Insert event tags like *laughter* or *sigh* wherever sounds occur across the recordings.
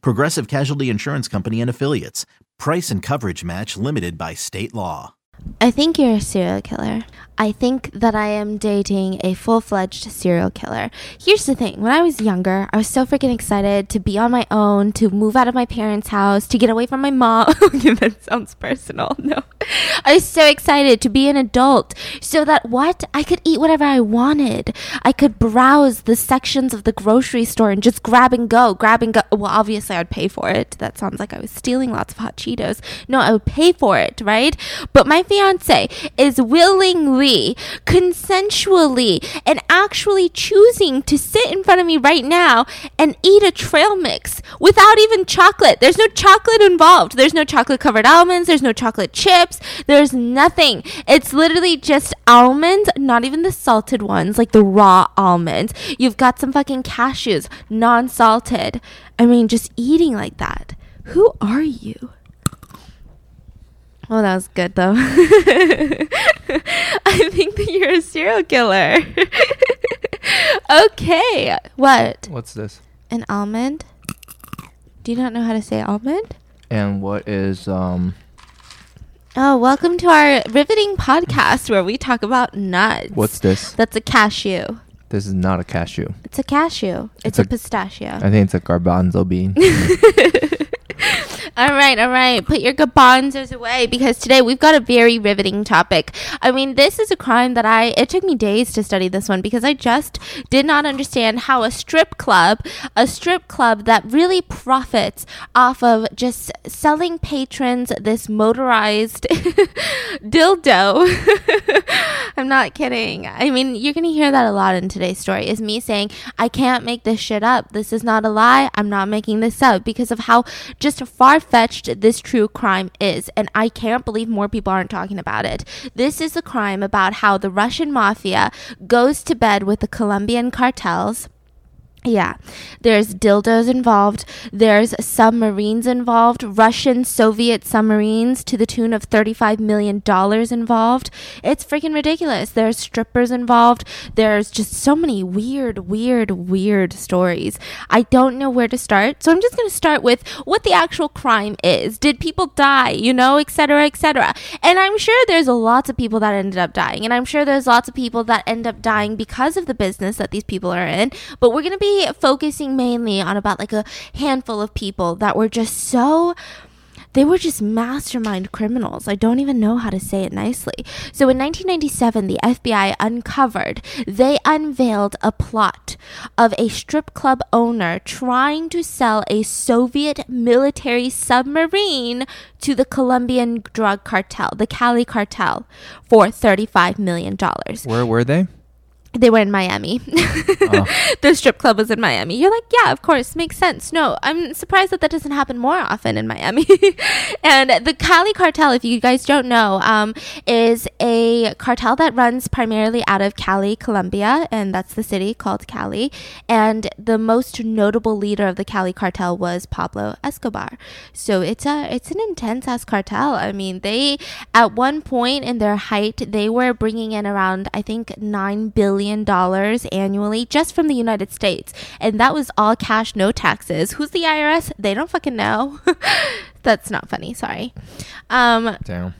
Progressive Casualty Insurance Company and Affiliates. Price and coverage match limited by state law. I think you're a serial killer. I think that I am dating a full fledged serial killer. Here's the thing when I was younger, I was so freaking excited to be on my own, to move out of my parents' house, to get away from my mom. *laughs* that sounds personal. *laughs* No. I was so excited to be an adult so that what? I could eat whatever I wanted. I could browse the sections of the grocery store and just grab and go, grab and go. Well, obviously, I'd pay for it. That sounds like I was stealing lots of hot Cheetos. No, I would pay for it, right? But my fiance is willingly consensually, and actually choosing to sit in front of me right now and eat a trail mix without even chocolate. There's no chocolate involved. There's no chocolate covered almonds. There's no chocolate chips. There's nothing. It's literally just almonds, not even the salted ones, like the raw almonds. You've got some fucking cashews, non salted. I mean, just eating like that. Who are you? Oh, that was good though. *laughs* I think that you're a serial killer. *laughs* okay. What? What's this? An almond? Do you not know how to say almond? And what is um Oh, welcome to our riveting podcast where we talk about nuts. what's this? That's a cashew. This is not a cashew. It's a cashew. It's, It's a, a- pistachio. I think it's a garbanzo bean. *laughs* *laughs* All right, all right. Put your garbanzos away because today we've got a very riveting topic. I mean, this is a crime that I, it took me days to study this one because I just did not understand how a strip club, a strip club that really profits off of just selling patrons this motorized *laughs* dildo. *laughs* I'm not kidding. I mean, you're going to hear that a lot in today's story is me saying, I can't make this shit up. This is not a lie. I'm not making this up because of how just far fetched this true crime is. And I can't believe more people aren't talking about it. This is a crime about how the Russian mafia goes to bed with the Colombian cartels. Yeah, there's dildos involved. There's submarines involved. Russian Soviet submarines to the tune of $35 million involved. It's freaking ridiculous. There's strippers involved. There's just so many weird, weird, weird stories. I don't know where to start. So I'm just going to start with what the actual crime is. Did people die, you know, etc., etc. And I'm sure there's lots of people that ended up dying. And I'm sure there's lots of people that end up dying because of the business that these people are in. But we're going to be focusing mainly on about like a handful of people that were just so they were just mastermind criminals. I don't even know how to say it nicely. So in 1997, the FBI uncovered, they unveiled a plot of a strip club owner trying to sell a Soviet military submarine to the Colombian drug cartel, the Cali cartel, for $35 million. Where were they? They were in Miami. *laughs* the strip club was in Miami. You're like, yeah, of course, makes sense. No, I'm surprised that that doesn't happen more often in Miami. *laughs* and the Cali cartel, if you guys don't know, um, is a cartel that runs primarily out of Cali, Colombia, and that's the city called Cali. And the most notable leader of the Cali cartel was Pablo Escobar. So it's a it's an intense ass cartel. I mean, they at one point in their height, they were bringing in around I think nine billion dollars annually just from the United States, and that was all cash, no taxes. Who's the IRS? They don't fucking know. *laughs* That's not funny. Sorry. Um, Damn.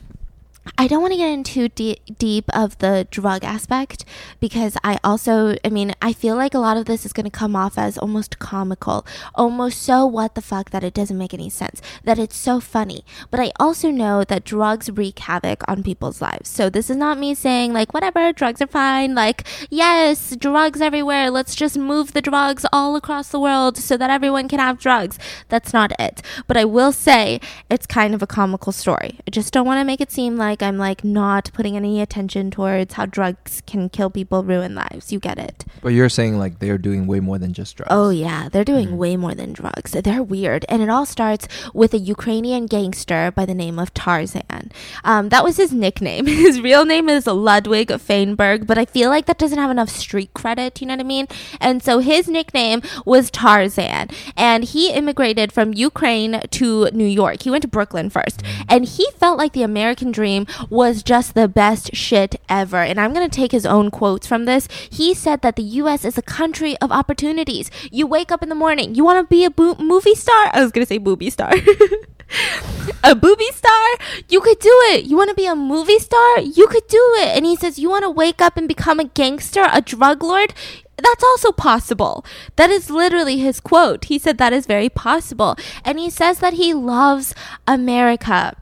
I don't want to get into de- deep of the drug aspect because I also, I mean, I feel like a lot of this is going to come off as almost comical, almost so what the fuck that it doesn't make any sense, that it's so funny. But I also know that drugs wreak havoc on people's lives. So this is not me saying, like, whatever, drugs are fine. Like, yes, drugs everywhere. Let's just move the drugs all across the world so that everyone can have drugs. That's not it. But I will say it's kind of a comical story. I just don't want to make it seem like, like I'm like not putting any attention towards how drugs can kill people, ruin lives. You get it. But you're saying like they're doing way more than just drugs. Oh yeah, they're doing Mhm. way more than drugs. They're weird, and it all starts with a Ukrainian gangster by the name of Tarzan. Um, that was his nickname. *laughs* His real name is Ludwig Fainberg, but I feel like that doesn't have enough street credit. You know what I mean? And so his nickname was Tarzan, and he immigrated from Ukraine to New York. He went to Brooklyn first, and he felt like the American dream was just the best shit ever. And I'm gonna take his own quotes from this. He said that the U.S. is a country of opportunities. You wake up in the morning, you want to be a bo- movie star. I was gonna say booby star. *laughs* a booby star, you could do it. You want to be a movie star, you could do it. And he says, you want to wake up and become a gangster, a drug lord. That's also possible. That is literally his quote. He said that is very possible. And he says that he loves America.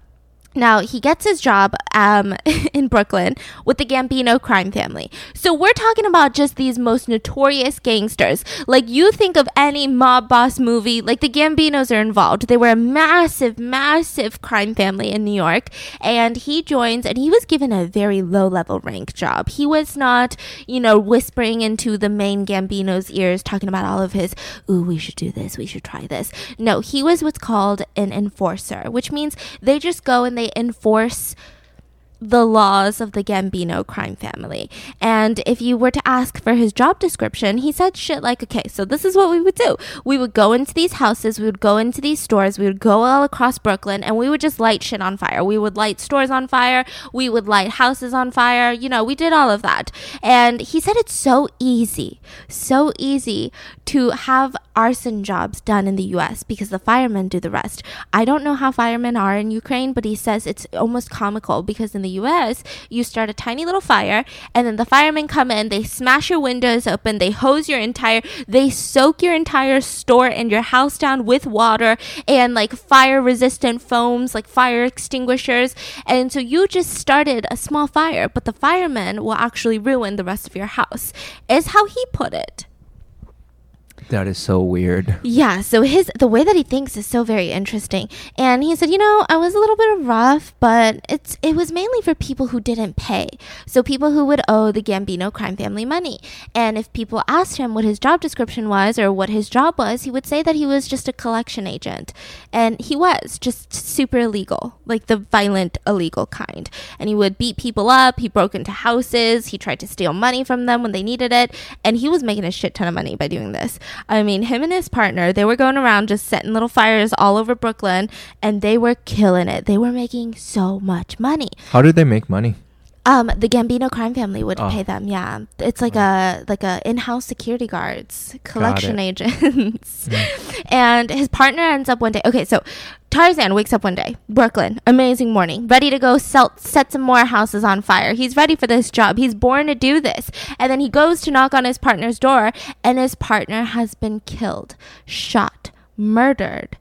Now, he gets his job um, *laughs* in Brooklyn with the Gambino crime family. So, we're talking about just these most notorious gangsters. Like, you think of any mob boss movie, like the Gambinos are involved. They were a massive, massive crime family in New York. And he joins, and he was given a very low level rank job. He was not, you know, whispering into the main Gambino's ears, talking about all of his, ooh, we should do this, we should try this. No, he was what's called an enforcer, which means they just go and they enforce the laws of the Gambino crime family. And if you were to ask for his job description, he said shit like, okay, so this is what we would do. We would go into these houses, we would go into these stores, we would go all across Brooklyn, and we would just light shit on fire. We would light stores on fire, we would light houses on fire. You know, we did all of that. And he said it's so easy, so easy to have arson jobs done in the US because the firemen do the rest. I don't know how firemen are in Ukraine, but he says it's almost comical because in the US, you start a tiny little fire and then the firemen come in, they smash your windows open, they hose your entire, they soak your entire store and your house down with water and like fire resistant foams, like fire extinguishers. And so you just started a small fire, but the firemen will actually ruin the rest of your house, is how he put it. That is so weird. Yeah, so his the way that he thinks is so very interesting. And he said, "You know, I was a little bit rough, but it's it was mainly for people who didn't pay. So people who would owe the Gambino crime family money. And if people asked him what his job description was or what his job was, he would say that he was just a collection agent. And he was just super illegal, like the violent illegal kind. And he would beat people up, he broke into houses, he tried to steal money from them when they needed it, and he was making a shit ton of money by doing this. I mean, him and his partner, they were going around just setting little fires all over Brooklyn and they were killing it. They were making so much money. How did they make money? Um, the Gambino crime family would Oh. pay them. Yeah, it's like a like a in-house security guards, collection it. agents, *laughs* and his partner ends up one day. Okay, so Tarzan wakes up one day, Brooklyn, amazing morning, ready to go sell, set some more houses on fire. He's ready for this job. He's born to do this, and then he goes to knock on his partner's door, and his partner has been killed, shot, murdered.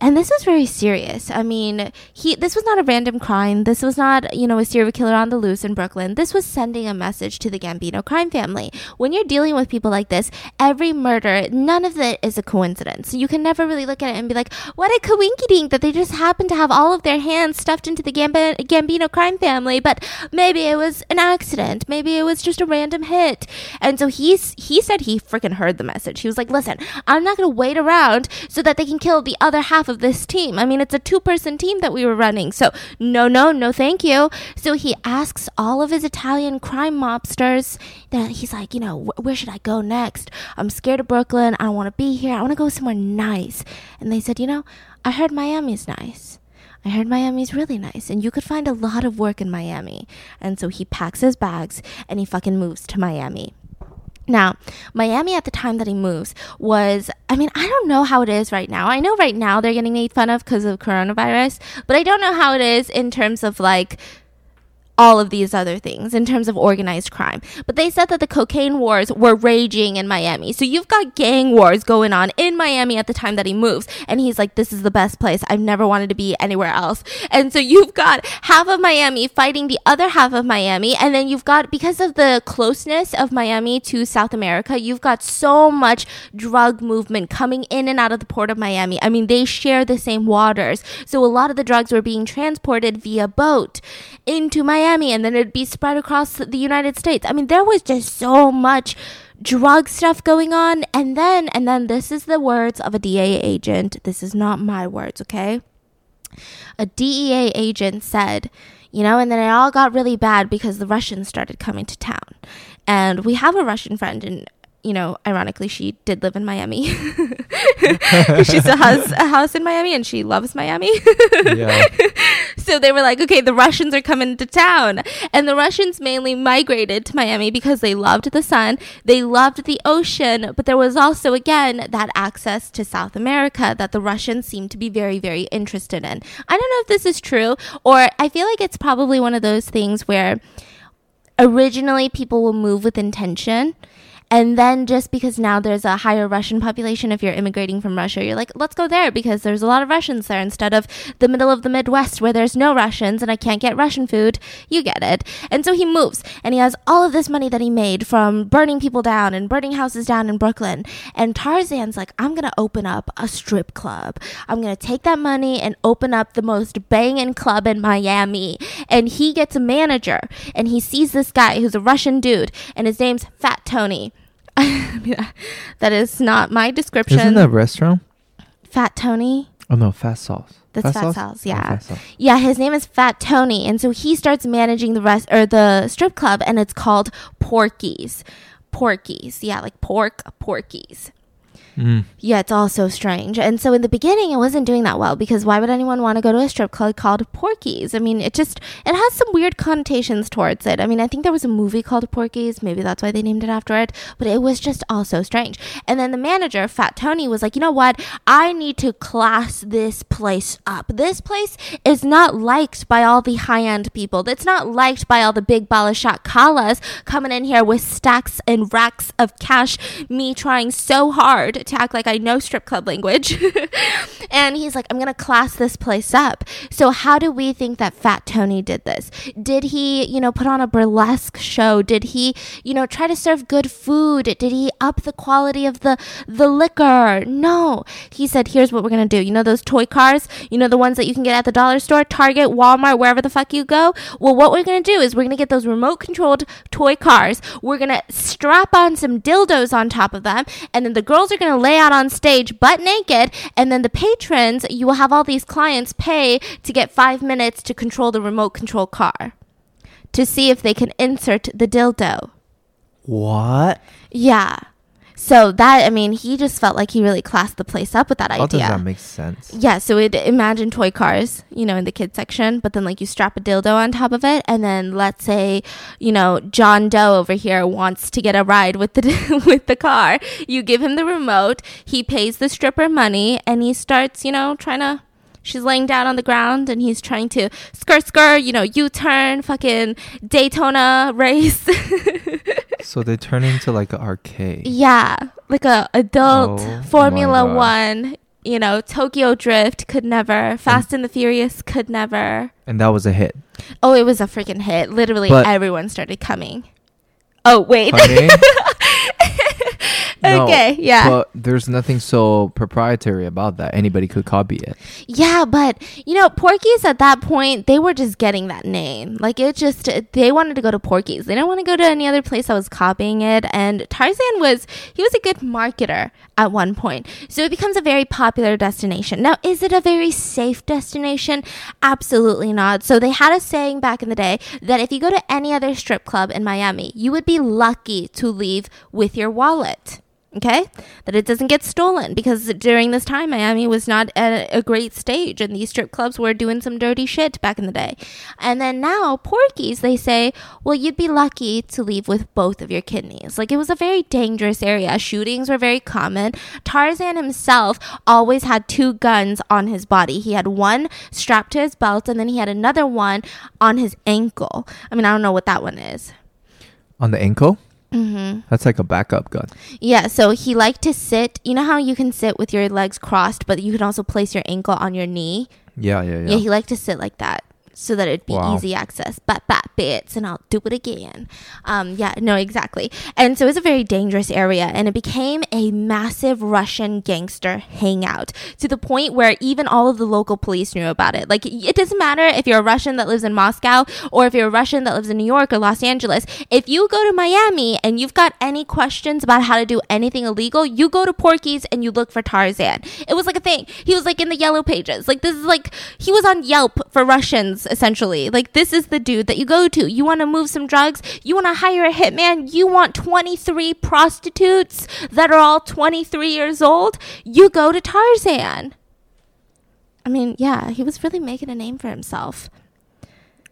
And this was very serious. I mean, he this was not a random crime. This was not, you know, a serial killer on the loose in Brooklyn. This was sending a message to the Gambino crime family. When you're dealing with people like this, every murder, none of it is a coincidence. You can never really look at it and be like, what a coinkydink that they just happen to have all of their hands stuffed into the Gambi- Gambino crime family, but maybe it was an accident. Maybe it was just a random hit. And so he's he said he freaking heard the message. He was like, listen, I'm not gonna wait around so that they can kill the other half of this team. I mean, it's a two person team that we were running. So, no, no, no, thank you. So he asks all of his Italian crime mobsters that he's like, you know, wh- where should I go next? I'm scared of Brooklyn. I don't want to be here. I want to go somewhere nice. And they said, you know, I heard Miami's nice. I heard Miami's really nice, and you could find a lot of work in Miami. And so he packs his bags and he fucking moves to Miami. Now, Miami at the time that he moves was, I mean, I don't know how it is right now. I know right now they're getting made fun of because of coronavirus, but I don't know how it is in terms of like all of these other things in terms of organized crime. But they said that the cocaine wars were raging in Miami. So you've got gang wars going on in Miami at the time that he moves. And he's like, this is the best place. I've never wanted to be anywhere else. And so you've got half of Miami fighting the other half of Miami. And then you've got, because of the closeness of Miami to South America, you've got so much drug movement coming in and out of the port of Miami. I mean, they share the same waters. So a lot of the drugs were being transported via boat into Miami and then it'd be spread across the United States. I mean, there was just so much drug stuff going on. And then, and then this is the words of a DEA agent. This is not my words, okay? A DEA agent said, you know, and then it all got really bad because the Russians started coming to town. And we have a Russian friend, and you know, ironically, she did live in Miami. *laughs* she still has a house in Miami and she loves Miami. Yeah. *laughs* so they were like, okay, the Russians are coming to town. And the Russians mainly migrated to Miami because they loved the sun, they loved the ocean, but there was also, again, that access to South America that the Russians seemed to be very, very interested in. I don't know if this is true, or I feel like it's probably one of those things where originally people will move with intention and then just because now there's a higher Russian population, if you're immigrating from Russia, you're like, let's go there because there's a lot of Russians there instead of the middle of the Midwest where there's no Russians and I can't get Russian food. You get it. And so he moves and he has all of this money that he made from burning people down and burning houses down in Brooklyn. And Tarzan's like, I'm going to open up a strip club. I'm going to take that money and open up the most banging club in Miami. And he gets a manager and he sees this guy who's a Russian dude and his name's Fat Tony. *laughs* that is not my description. Isn't that restaurant? Fat Tony? Oh no, Fat Sauce. That's Fat Sauce, Oh, yeah. Fast Sauce. Yeah, his name is Fat Tony, and so he starts managing the rest or the strip club, and it's called Porky's. Porky's, yeah, like pork, Porky's. Mm. Yeah, it's all so strange. And so in the beginning, it wasn't doing that well because why would anyone want to go to a strip club called Porky's? I mean, it just it has some weird connotations towards it. I mean, I think there was a movie called Porky's, maybe that's why they named it after it. But it was just all so strange. And then the manager, Fat Tony, was like, you know what? I need to class this place up. This place is not liked by all the high end people. It's not liked by all the big balashat kalas coming in here with stacks and racks of cash. Me trying so hard like I know strip club language. *laughs* and he's like, I'm going to class this place up. So, how do we think that Fat Tony did this? Did he, you know, put on a burlesque show? Did he, you know, try to serve good food? Did he up the quality of the, the liquor? No. He said, here's what we're going to do. You know, those toy cars, you know, the ones that you can get at the dollar store, Target, Walmart, wherever the fuck you go? Well, what we're going to do is we're going to get those remote controlled toy cars. We're going to strap on some dildos on top of them. And then the girls are going to lay out on stage butt naked. And then the patrons, you will have all these clients pay to get five minutes to control the remote control car to see if they can insert the dildo. What? Yeah. So that, I mean, he just felt like he really classed the place up with that idea. How does that make sense? Yeah, so it imagine toy cars, you know, in the kids section, but then like you strap a dildo on top of it, and then let's say, you know, John Doe over here wants to get a ride with the *laughs* with the car. You give him the remote, he pays the stripper money, and he starts, you know, trying to. She's laying down on the ground, and he's trying to skirt, skirt, you know, U turn, fucking Daytona race. *laughs* So they turn into like an arcade. Yeah, like a adult Oh Formula. One. You know, Tokyo Drift could never. Fast and the Furious could never. And that was a hit. Oh, it was a freaking hit. Literally, But- everyone started coming. Oh wait. *laughs* Okay. Yeah. But there's nothing so proprietary about that. Anybody could copy it. Yeah, but you know, Porky's at that point, they were just getting that name. Like it just they wanted to go to Porky's. They didn't want to go to any other place that was copying it. And Tarzan was he was a good marketer at one point. So it becomes a very popular destination. Now, is it a very safe destination? Absolutely not. So they had a saying back in the day that if you go to any other strip club in Miami, you would be lucky to leave with your wallet. Okay, that it doesn't get stolen because during this time, Miami was not at a great stage, and these strip clubs were doing some dirty shit back in the day. And then now, Porky's, they say, well, you'd be lucky to leave with both of your kidneys. Like it was a very dangerous area. Shootings were very common. Tarzan himself always had two guns on his body. He had one strapped to his belt, and then he had another one on his ankle. I mean, I don't know what that one is. On the ankle? Mm-hmm. That's like a backup gun. Yeah, so he liked to sit. You know how you can sit with your legs crossed, but you can also place your ankle on your knee? Yeah, yeah, yeah. Yeah, he liked to sit like that so that it'd be Wow. easy access. Bat bat bits, and I'll do it again. Um, yeah, no, exactly. And so it was a very dangerous area, and it became a massive Russian gangster hangout to the point where even all of the local police knew about it. Like, it doesn't matter if you're a Russian that lives in Moscow or if you're a Russian that lives in New York or Los Angeles. If you go to Miami and you've got any questions about how to do anything illegal, you go to Porky's and you look for Tarzan. It was like a thing. He was like in the yellow pages. Like this is like he was on Yelp for Russians essentially. Like this is the dude that you go to. You want to move some drugs, you want to hire a hitman, you want 23 prostitutes that are all 23 years old, you go to Tarzan. I mean, yeah, he was really making a name for himself.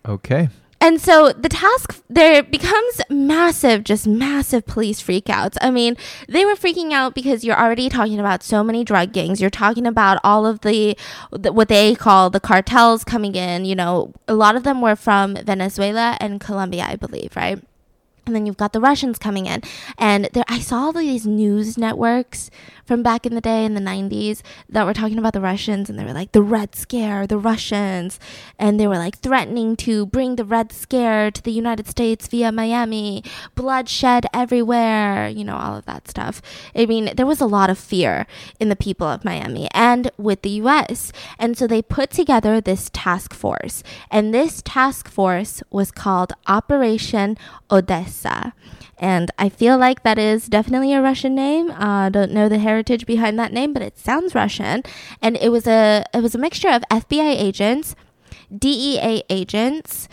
Okay. And so the task there becomes massive, just massive police freakouts. I mean, they were freaking out because you're already talking about so many drug gangs. You're talking about all of the, the what they call the cartels coming in. You know, a lot of them were from Venezuela and Colombia, I believe, right? And then you've got the Russians coming in. And there, I saw all these news networks from back in the day in the 90s that were talking about the Russians. And they were like, the Red Scare, the Russians. And they were like threatening to bring the Red Scare to the United States via Miami, bloodshed everywhere, you know, all of that stuff. I mean, there was a lot of fear in the people of Miami and with the US. And so they put together this task force. And this task force was called Operation Odessa. And I feel like that is definitely a Russian name. I uh, don't know the heritage behind that name, but it sounds Russian. And it was a it was a mixture of FBI agents, DEA agents,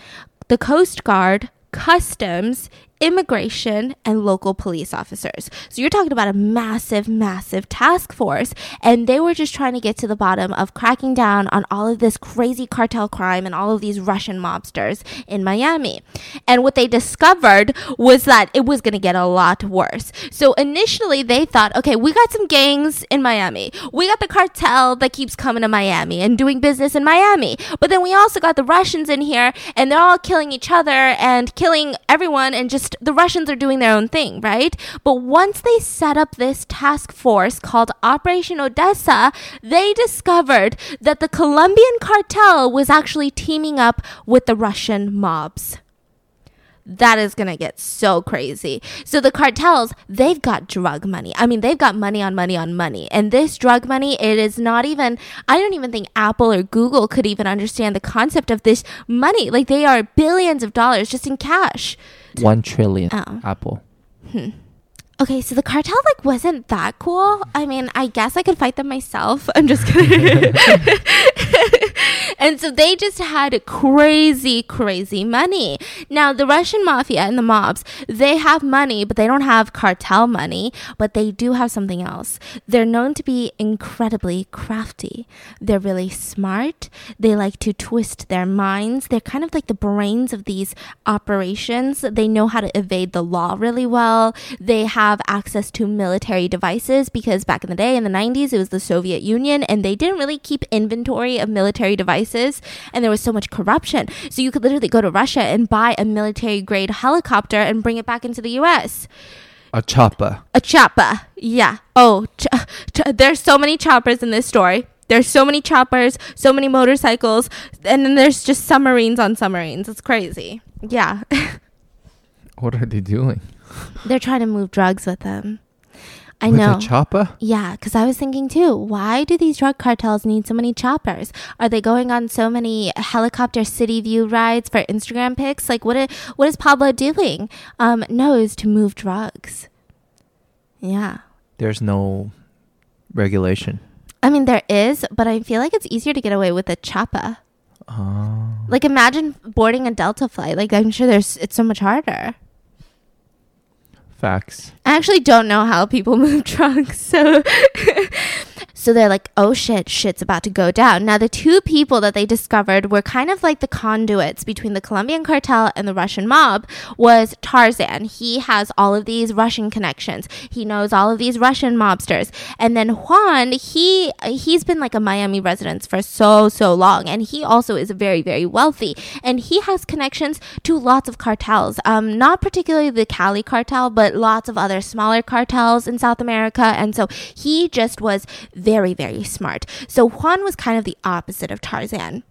the Coast Guard, customs, immigration, and local police officers. So you're talking about a massive, massive task force. And they were just trying to get to the bottom of cracking down on all of this crazy cartel crime and all of these Russian mobsters in Miami. And what they discovered was that it was going to get a lot worse. So initially they thought, okay, we got some gangs in Miami. We got the cartel that keeps coming to Miami and doing business in Miami. But then we also got the Russians in here and they're all killing each other and killing everyone and just the Russians are doing their own thing, right? But once they set up this task force called Operation Odessa, they discovered that the Colombian cartel was actually teaming up with the Russian mobs that is going to get so crazy. So the cartels, they've got drug money. I mean, they've got money on money on money. And this drug money, it is not even I don't even think Apple or Google could even understand the concept of this money. Like they are billions of dollars just in cash. One trillion Oh. apple. Hmm. Okay, so the cartel like wasn't that cool. I mean, I guess I could fight them myself. *laughs* I'm just kidding. *laughs* and so they just had crazy, crazy money. Now, the Russian mafia and the mobs, they have money, but they don't have cartel money, but they do have something else. They're known to be incredibly crafty. They're really smart. They like to twist their minds. They're kind of like the brains of these operations. They know how to evade the law really well. They have access to military devices because back in the day in the 90s it was the Soviet Union and they didn't really keep inventory of military devices and there was so much corruption. So you could literally go to Russia and buy a military grade helicopter and bring it back into the US. A chopper. A chopper. Yeah. Oh, ch- ch- there's so many choppers in this story. There's so many choppers, so many motorcycles, and then there's just submarines on submarines. It's crazy. Yeah. *laughs* What are they doing? They're trying to move drugs with them. I With know. a chopper? Yeah, because I was thinking too, why do these drug cartels need so many choppers? Are they going on so many helicopter city view rides for Instagram pics? Like, what? what is Pablo doing? Um, no, it's to move drugs. Yeah. There's no regulation. I mean, there is, but I feel like it's easier to get away with a choppa. Oh. Like, imagine boarding a Delta flight. Like, I'm sure there's, it's so much harder. Facts. I actually don't know how people *laughs* move trucks. So *laughs* so they're like, "Oh shit, shit's about to go down." Now the two people that they discovered were kind of like the conduits between the Colombian cartel and the Russian mob was Tarzan. He has all of these Russian connections. He knows all of these Russian mobsters. And then Juan, he he's been like a Miami resident for so so long and he also is very very wealthy and he has connections to lots of cartels. Um not particularly the Cali cartel, but lots of other smaller cartels in South America and so he just was very, very very smart. So Juan was kind of the opposite of Tarzan.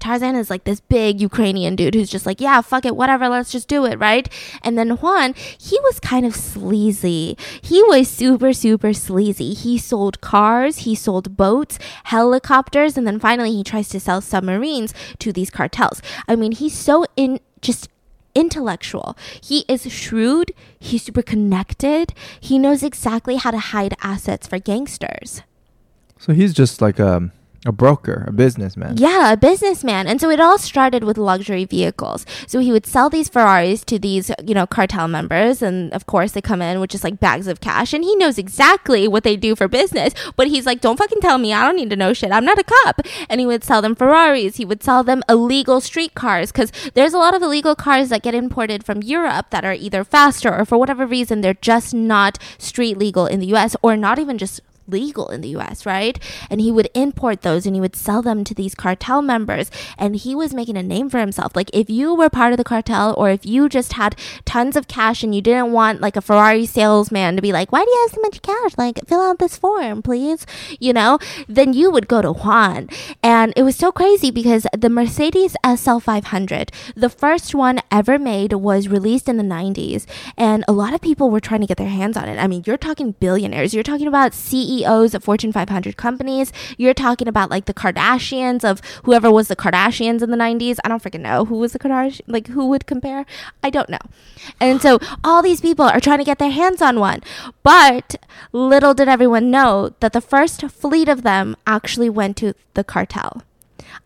Tarzan is like this big Ukrainian dude who's just like, yeah, fuck it, whatever, let's just do it, right? And then Juan, he was kind of sleazy. He was super, super sleazy. He sold cars, he sold boats, helicopters, and then finally he tries to sell submarines to these cartels. I mean, he's so in just intellectual. He is shrewd, he's super connected, he knows exactly how to hide assets for gangsters. So he's just like a a broker, a businessman. Yeah, a businessman. And so it all started with luxury vehicles. So he would sell these Ferraris to these, you know, cartel members. And of course, they come in with just like bags of cash. And he knows exactly what they do for business. But he's like, don't fucking tell me. I don't need to know shit. I'm not a cop. And he would sell them Ferraris. He would sell them illegal street cars because there's a lot of illegal cars that get imported from Europe that are either faster or for whatever reason, they're just not street legal in the US or not even just legal in the US, right? And he would import those and he would sell them to these cartel members. And he was making a name for himself. Like, if you were part of the cartel or if you just had tons of cash and you didn't want like a Ferrari salesman to be like, why do you have so much cash? Like, fill out this form, please, you know, then you would go to Juan. And it was so crazy because the Mercedes SL 500, the first one ever made, was released in the 90s. And a lot of people were trying to get their hands on it. I mean, you're talking billionaires, you're talking about CEOs CEOs of Fortune 500 companies. You're talking about like the Kardashians of whoever was the Kardashians in the 90s. I don't freaking know who was the Kardashian, like who would compare. I don't know. And so all these people are trying to get their hands on one. But little did everyone know that the first fleet of them actually went to the cartel.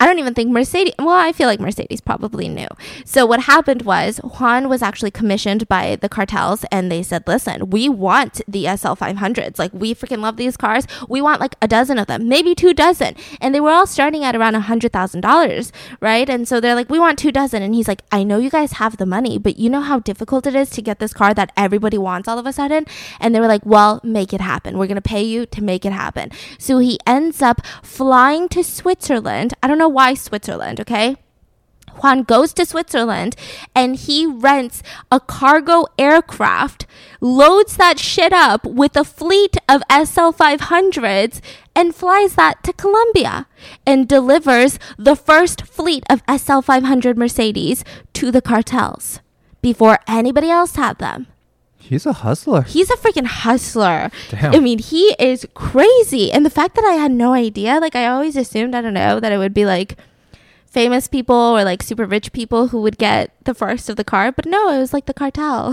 I don't even think Mercedes, well, I feel like Mercedes probably knew. So what happened was Juan was actually commissioned by the cartels and they said, listen, we want the SL 500s. Like, we freaking love these cars. We want like a dozen of them, maybe two dozen. And they were all starting at around a $100,000, right? And so they're like, we want two dozen. And he's like, I know you guys have the money, but you know how difficult it is to get this car that everybody wants all of a sudden? And they were like, well, make it happen. We're going to pay you to make it happen. So he ends up flying to Switzerland. I don't know why Switzerland, okay? Juan goes to Switzerland and he rents a cargo aircraft, loads that shit up with a fleet of SL 500s, and flies that to Colombia and delivers the first fleet of SL 500 Mercedes to the cartels before anybody else had them. He's a hustler. He's a freaking hustler. Damn. I mean, he is crazy. And the fact that I had no idea, like, I always assumed, I don't know, that it would be like famous people or like super rich people who would get the first of the car. But no, it was like the cartel.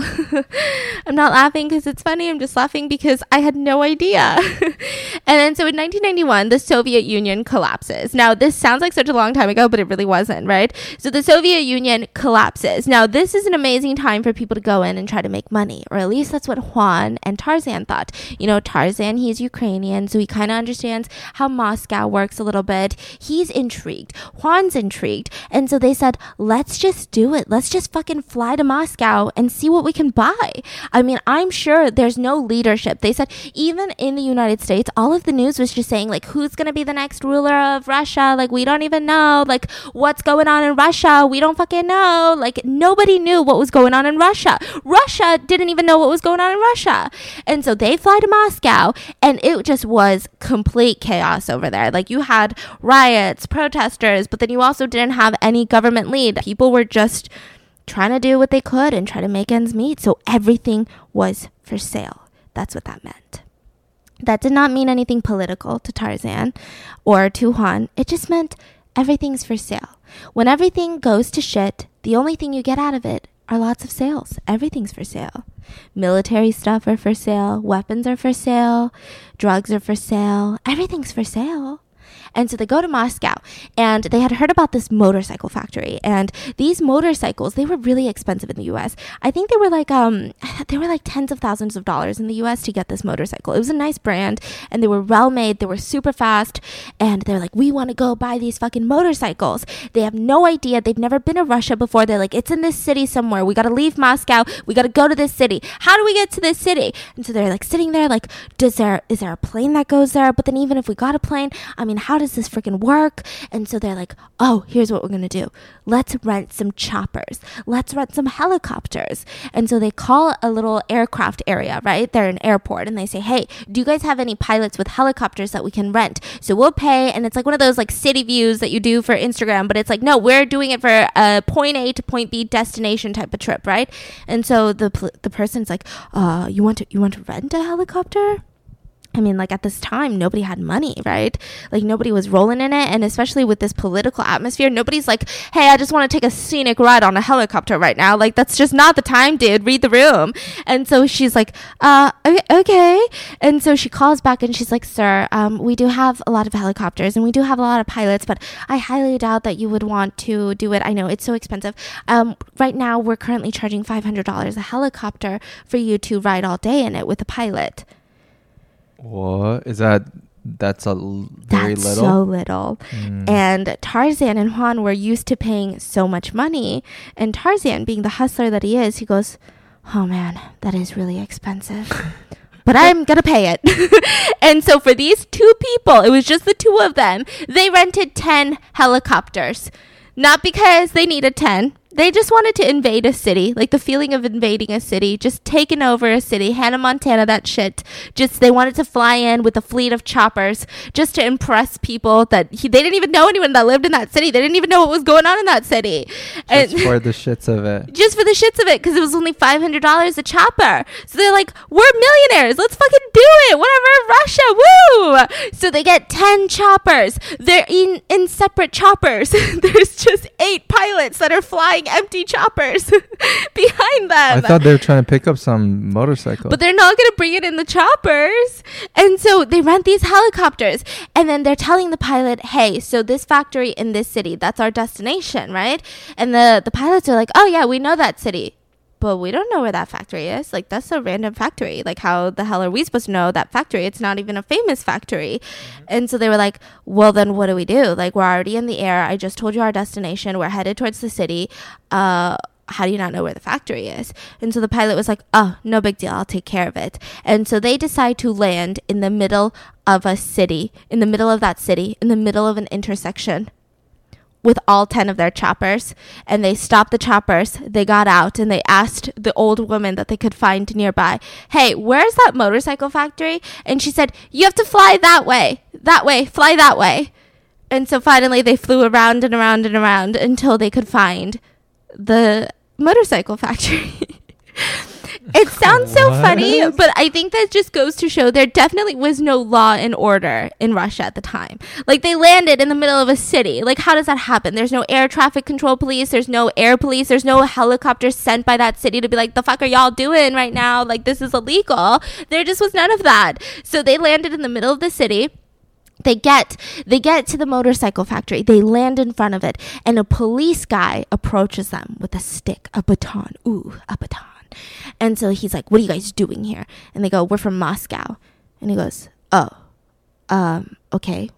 *laughs* I'm not laughing because it's funny. I'm just laughing because I had no idea. *laughs* and then so in 1991, the Soviet Union collapses. Now, this sounds like such a long time ago, but it really wasn't, right? So the Soviet Union collapses. Now, this is an amazing time for people to go in and try to make money, or at least that's what Juan and Tarzan thought. You know, Tarzan, he's Ukrainian, so he kind of understands how Moscow works a little bit. He's intrigued. Juan's intrigued. And so they said, let's just do it. Let's just fucking fly to Moscow and see what we can buy. I mean, I'm sure there's no leadership. They said, even in the United States, all of the news was just saying, like, who's going to be the next ruler of Russia? Like, we don't even know. Like, what's going on in Russia? We don't fucking know. Like, nobody knew what was going on in Russia. Russia didn't even know what was going on in Russia. And so they fly to Moscow, and it just was complete chaos over there. Like, you had riots, protesters, but then you also didn't have any government lead. People were just trying to do what they could and try to make ends meet. So everything was for sale. That's what that meant. That did not mean anything political to Tarzan or to Juan. It just meant everything's for sale. When everything goes to shit, the only thing you get out of it are lots of sales. Everything's for sale. Military stuff are for sale, weapons are for sale, drugs are for sale, everything's for sale. And so they go to Moscow and they had heard about this motorcycle factory. And these motorcycles, they were really expensive in the US. I think they were like um *sighs* they were like tens of thousands of dollars in the US to get this motorcycle. It was a nice brand and they were well made, they were super fast, and they're like, We want to go buy these fucking motorcycles. They have no idea, they've never been to Russia before. They're like, It's in this city somewhere. We gotta leave Moscow, we gotta go to this city. How do we get to this city? And so they're like sitting there like, Does there is there a plane that goes there? But then even if we got a plane, I mean, how does this freaking work? And so they're like, oh, here's what we're gonna do. Let's rent some choppers. Let's rent some helicopters. And so they call a little aircraft area, right? They're an airport and they say, hey, do you guys have any pilots with helicopters that we can rent? So we'll pay. And it's like one of those like city views that you do for Instagram, but it's like, no, we're doing it for a point A to point B destination type of trip, right? And so the, the person's like, uh, you want to, you want to rent a helicopter? I mean, like at this time, nobody had money, right? Like nobody was rolling in it. And especially with this political atmosphere, nobody's like, hey, I just want to take a scenic ride on a helicopter right now. Like, that's just not the time, dude. Read the room. And so she's like, uh, okay. And so she calls back and she's like, sir, um, we do have a lot of helicopters and we do have a lot of pilots, but I highly doubt that you would want to do it. I know it's so expensive. Um, right now, we're currently charging $500 a helicopter for you to ride all day in it with a pilot. What is that? That's a l- very That's little. so little. Mm. And Tarzan and Juan were used to paying so much money. And Tarzan, being the hustler that he is, he goes, Oh man, that is really expensive. *laughs* but I'm going to pay it. *laughs* and so for these two people, it was just the two of them, they rented 10 helicopters. Not because they needed 10. They just wanted to invade a city, like the feeling of invading a city, just taking over a city, Hannah Montana, that shit. Just they wanted to fly in with a fleet of choppers just to impress people that he, they didn't even know anyone that lived in that city. They didn't even know what was going on in that city. Just for *laughs* the shits of it. just for the shits of it because it was only $500 a chopper. So they're like, we're millionaires. Let's fucking do it. Whatever, Russia. Woo. So they get 10 choppers. They're in, in separate choppers. *laughs* There's just eight pilots that are flying empty choppers *laughs* behind them. I thought they were trying to pick up some motorcycle. But they're not going to bring it in the choppers. And so they rent these helicopters. And then they're telling the pilot, hey, so this factory in this city, that's our destination, right? And the, the pilots are like, oh, yeah, we know that city. But we don't know where that factory is. Like, that's a random factory. Like, how the hell are we supposed to know that factory? It's not even a famous factory. And so they were like, well, then what do we do? Like, we're already in the air. I just told you our destination. We're headed towards the city. Uh, how do you not know where the factory is? And so the pilot was like, oh, no big deal. I'll take care of it. And so they decide to land in the middle of a city, in the middle of that city, in the middle of an intersection with all 10 of their choppers. And they stopped the choppers. They got out and they asked the old woman that they could find nearby, hey, where's that motorcycle factory? And she said, you have to fly that way, that way, fly that way. And so finally they flew around and around and around until they could find the motorcycle factory. *laughs* it sounds so funny, but I think that just goes to show there definitely was no law and order in Russia at the time. Like they landed in the middle of a city. Like how does that happen? There's no air traffic control police, there's no air police, there's no helicopters sent by that city to be like the fuck are y'all doing right now? Like this is illegal. There just was none of that. So they landed in the middle of the city they get they get to the motorcycle factory they land in front of it and a police guy approaches them with a stick a baton ooh a baton and so he's like what are you guys doing here? And they go we're from moscow. And he goes oh um okay.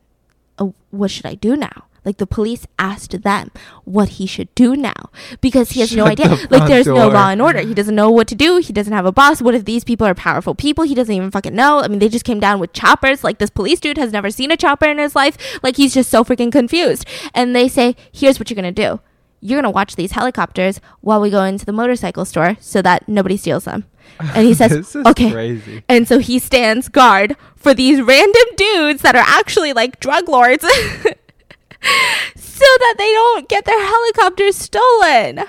Uh, what should i do now? Like the police asked them what he should do now because he has no idea. the like there's no law and order. He doesn't know what to do. He doesn't have a boss. What if these people are powerful people? He doesn't even fucking know. I mean they just came down with choppers. Like this police dude has never seen a chopper in his life. Like he's just so freaking confused. And they say here's what you're gonna do you're gonna watch these helicopters while we go into the motorcycle store so that nobody steals them and he says *laughs* okay crazy. and so he stands guard for these random dudes that are actually like drug lords *laughs* so that they don't get their helicopters stolen.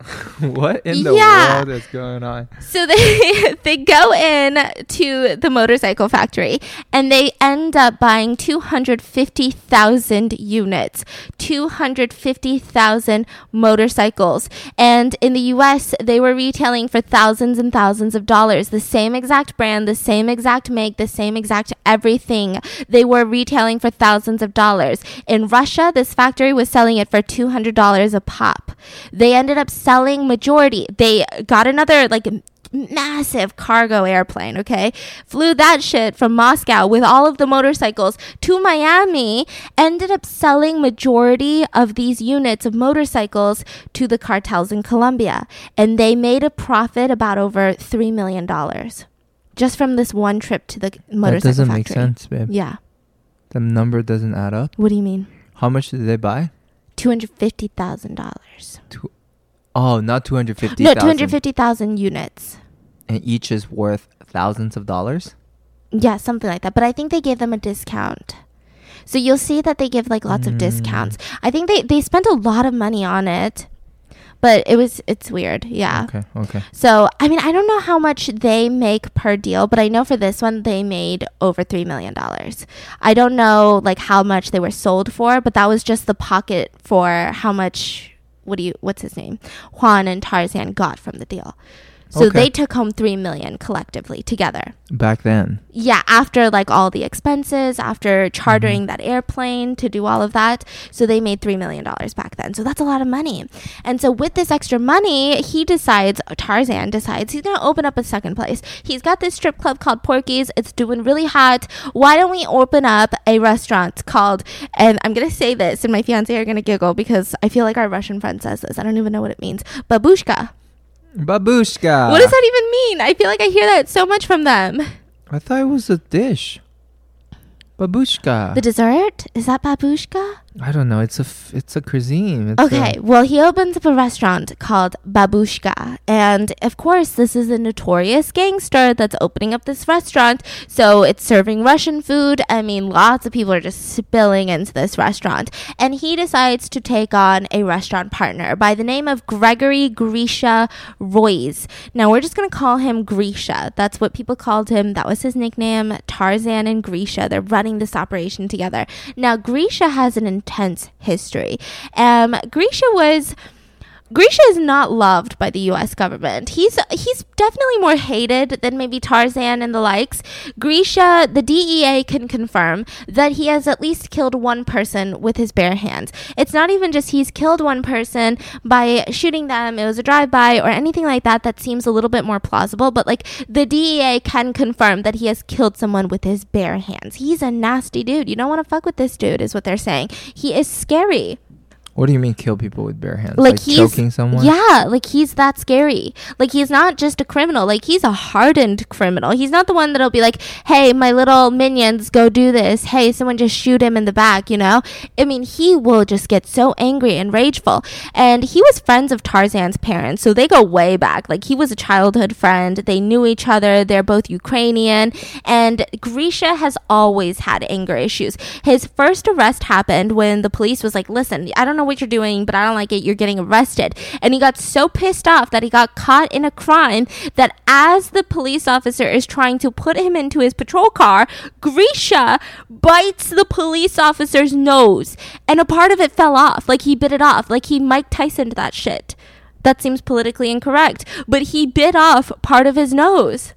*laughs* what in the Yeah. world is going on? So they *laughs* they go in to the motorcycle factory and they end up buying 250,000 units, 250,000 motorcycles. And in the US, they were retailing for thousands and thousands of dollars. The same exact brand, the same exact make, the same exact everything. They were retailing for thousands of dollars. In Russia, this factory was selling it for $200 a pop. They ended up selling majority. They got another like massive cargo airplane, okay? Flew that shit from Moscow with all of the motorcycles to Miami, ended up selling majority of these units of motorcycles to the cartels in Colombia, and they made a profit about over 3 million dollars just from this one trip to the motorcycle that doesn't factory. make sense, babe. Yeah. The number doesn't add up. What do you mean? How much did they buy? $250,000. Oh, not two hundred fifty. No, 250,000 units. And each is worth thousands of dollars. Yeah, something like that. But I think they gave them a discount. So you'll see that they give like lots of Mm. discounts. I think they they spent a lot of money on it. But it was it's weird. Yeah. Okay. Okay. So, I mean, I don't know how much they make per deal, but I know for this one they made over 3 million dollars. I don't know like how much they were sold for, but that was just the pocket for how much what do you what's his name? Juan and Tarzan got from the deal. So Okay. they took home 3 million collectively together. Back then. Yeah, after like all the expenses, after chartering Mm-hmm. that airplane to do all of that. So they made $3 million back then. So that's a lot of money. And so with this extra money, he decides, Tarzan decides, he's going to open up a second place. He's got this strip club called Porky's. It's doing really hot. Why don't we open up a restaurant called, and I'm going to say this, and my fiance are going to giggle because I feel like our Russian friend says this. I don't even know what it means. Babushka. Babushka. what does that even mean? I feel like I hear that so much from them. I thought it was a dish. Babushka. The dessert? Is that babushka? I don't know. It's a f- it's a cuisine. It's Okay, well, he opens up a restaurant called Babushka. And of course, this is a notorious gangster that's opening up this restaurant. So it's serving Russian food. I mean, lots of people are just spilling into this restaurant. And he decides to take on a restaurant partner by the name of Gregory Grisha Royce. Now, we're just going to call him Grisha. That's what people called him. That was his nickname. Tarzan and Grisha. They're running this operation together. Now, Grisha has an intense history. Um, Grisha was. Grisha is not loved by the U.S. government. He's he's definitely more hated than maybe Tarzan and the likes. Grisha, the DEA can confirm that he has at least killed one person with his bare hands. It's not even just he's killed one person by shooting them. It was a drive-by or anything like that. That seems a little bit more plausible. But like the DEA can confirm that he has killed someone with his bare hands. He's a nasty dude. You don't want to fuck with this dude, is what they're saying. He is scary. What do you mean kill people with bare hands? like, Like, he's choking someone? Yeah, like he's that scary. Like he's not just a criminal. Like he's a hardened criminal. He's not the one that'll be like, "Hey, my little minions, go do this. Hey, someone just shoot him in the back." You know? I mean, he will just get so angry and rageful. And he was friends of Tarzan's parents, so they go way back. Like he was a childhood friend. They knew each other. They're both Ukrainian, and Grisha has always had anger issues. His first arrest happened when the police was like, "Listen, I don't know what you're doing, but I don't like it. You're getting arrested." And he got so pissed off that he got caught in a crime that as the police officer is trying to put him into his patrol car, Grisha bites the police officer's nose, and a part of it fell off. Like he bit it off. Like he Mike Tyson that shit. That seems politically incorrect, but he bit off part of his nose.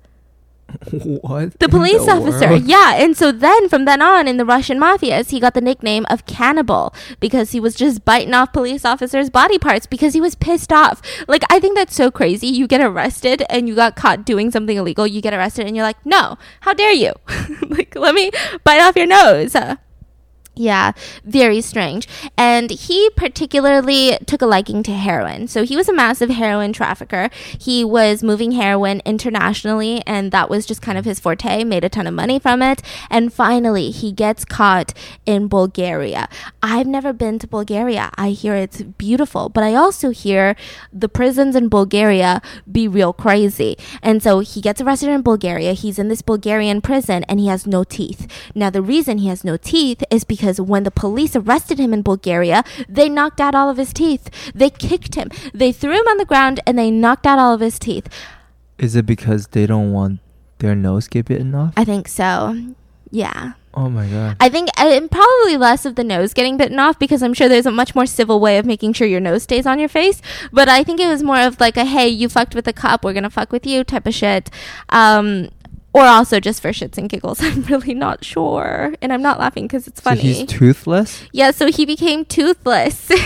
*laughs* what? The police officer, world? yeah. And so then from then on in the Russian mafias, he got the nickname of cannibal because he was just biting off police officers' body parts because he was pissed off. Like, I think that's so crazy. You get arrested and you got caught doing something illegal. You get arrested and you're like, no, how dare you? *laughs* like, let me bite off your nose. Yeah, very strange. And he particularly took a liking to heroin. So he was a massive heroin trafficker. He was moving heroin internationally, and that was just kind of his forte, made a ton of money from it. And finally, he gets caught in Bulgaria. I've never been to Bulgaria. I hear it's beautiful, but I also hear the prisons in Bulgaria be real crazy. And so he gets arrested in Bulgaria. He's in this Bulgarian prison, and he has no teeth. Now, the reason he has no teeth is because because when the police arrested him in Bulgaria, they knocked out all of his teeth. They kicked him. They threw him on the ground and they knocked out all of his teeth. Is it because they don't want their nose get bitten off? I think so. Yeah. oh my god. I think uh, and probably less of the nose getting bitten off because I'm sure there's a much more civil way of making sure your nose stays on your face. But I think it was more of like a hey, you fucked with a cop, we're gonna fuck with you type of shit. Um, or also just for shits and giggles. *laughs* I'm really not sure, and I'm not laughing because it's funny. So he's toothless? yeah, so he became toothless. *laughs*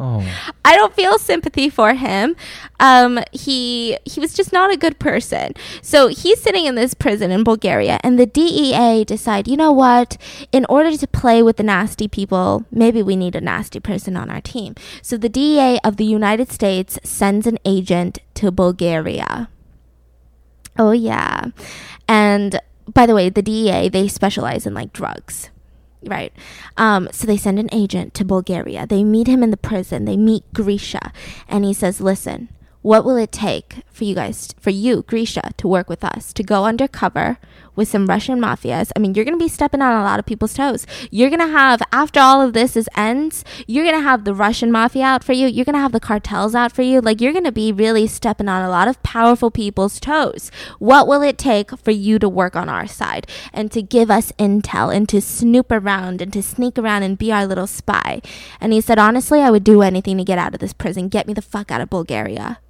Oh. I don't feel sympathy for him. Um, he he was just not a good person. So he's sitting in this prison in Bulgaria, and the DEA decide, you know what? In order to play with the nasty people, maybe we need a nasty person on our team. So the DEA of the United States sends an agent to Bulgaria. Oh yeah, and by the way, the DEA they specialize in like drugs. Right. Um, so they send an agent to Bulgaria. They meet him in the prison. They meet Grisha. And he says, Listen, what will it take for you guys, for you, Grisha, to work with us, to go undercover with some Russian mafias? I mean, you're going to be stepping on a lot of people's toes. You're going to have, after all of this is ends, you're going to have the Russian mafia out for you. You're going to have the cartels out for you. Like, you're going to be really stepping on a lot of powerful people's toes. What will it take for you to work on our side and to give us intel and to snoop around and to sneak around and be our little spy? And he said, honestly, I would do anything to get out of this prison. Get me the fuck out of Bulgaria.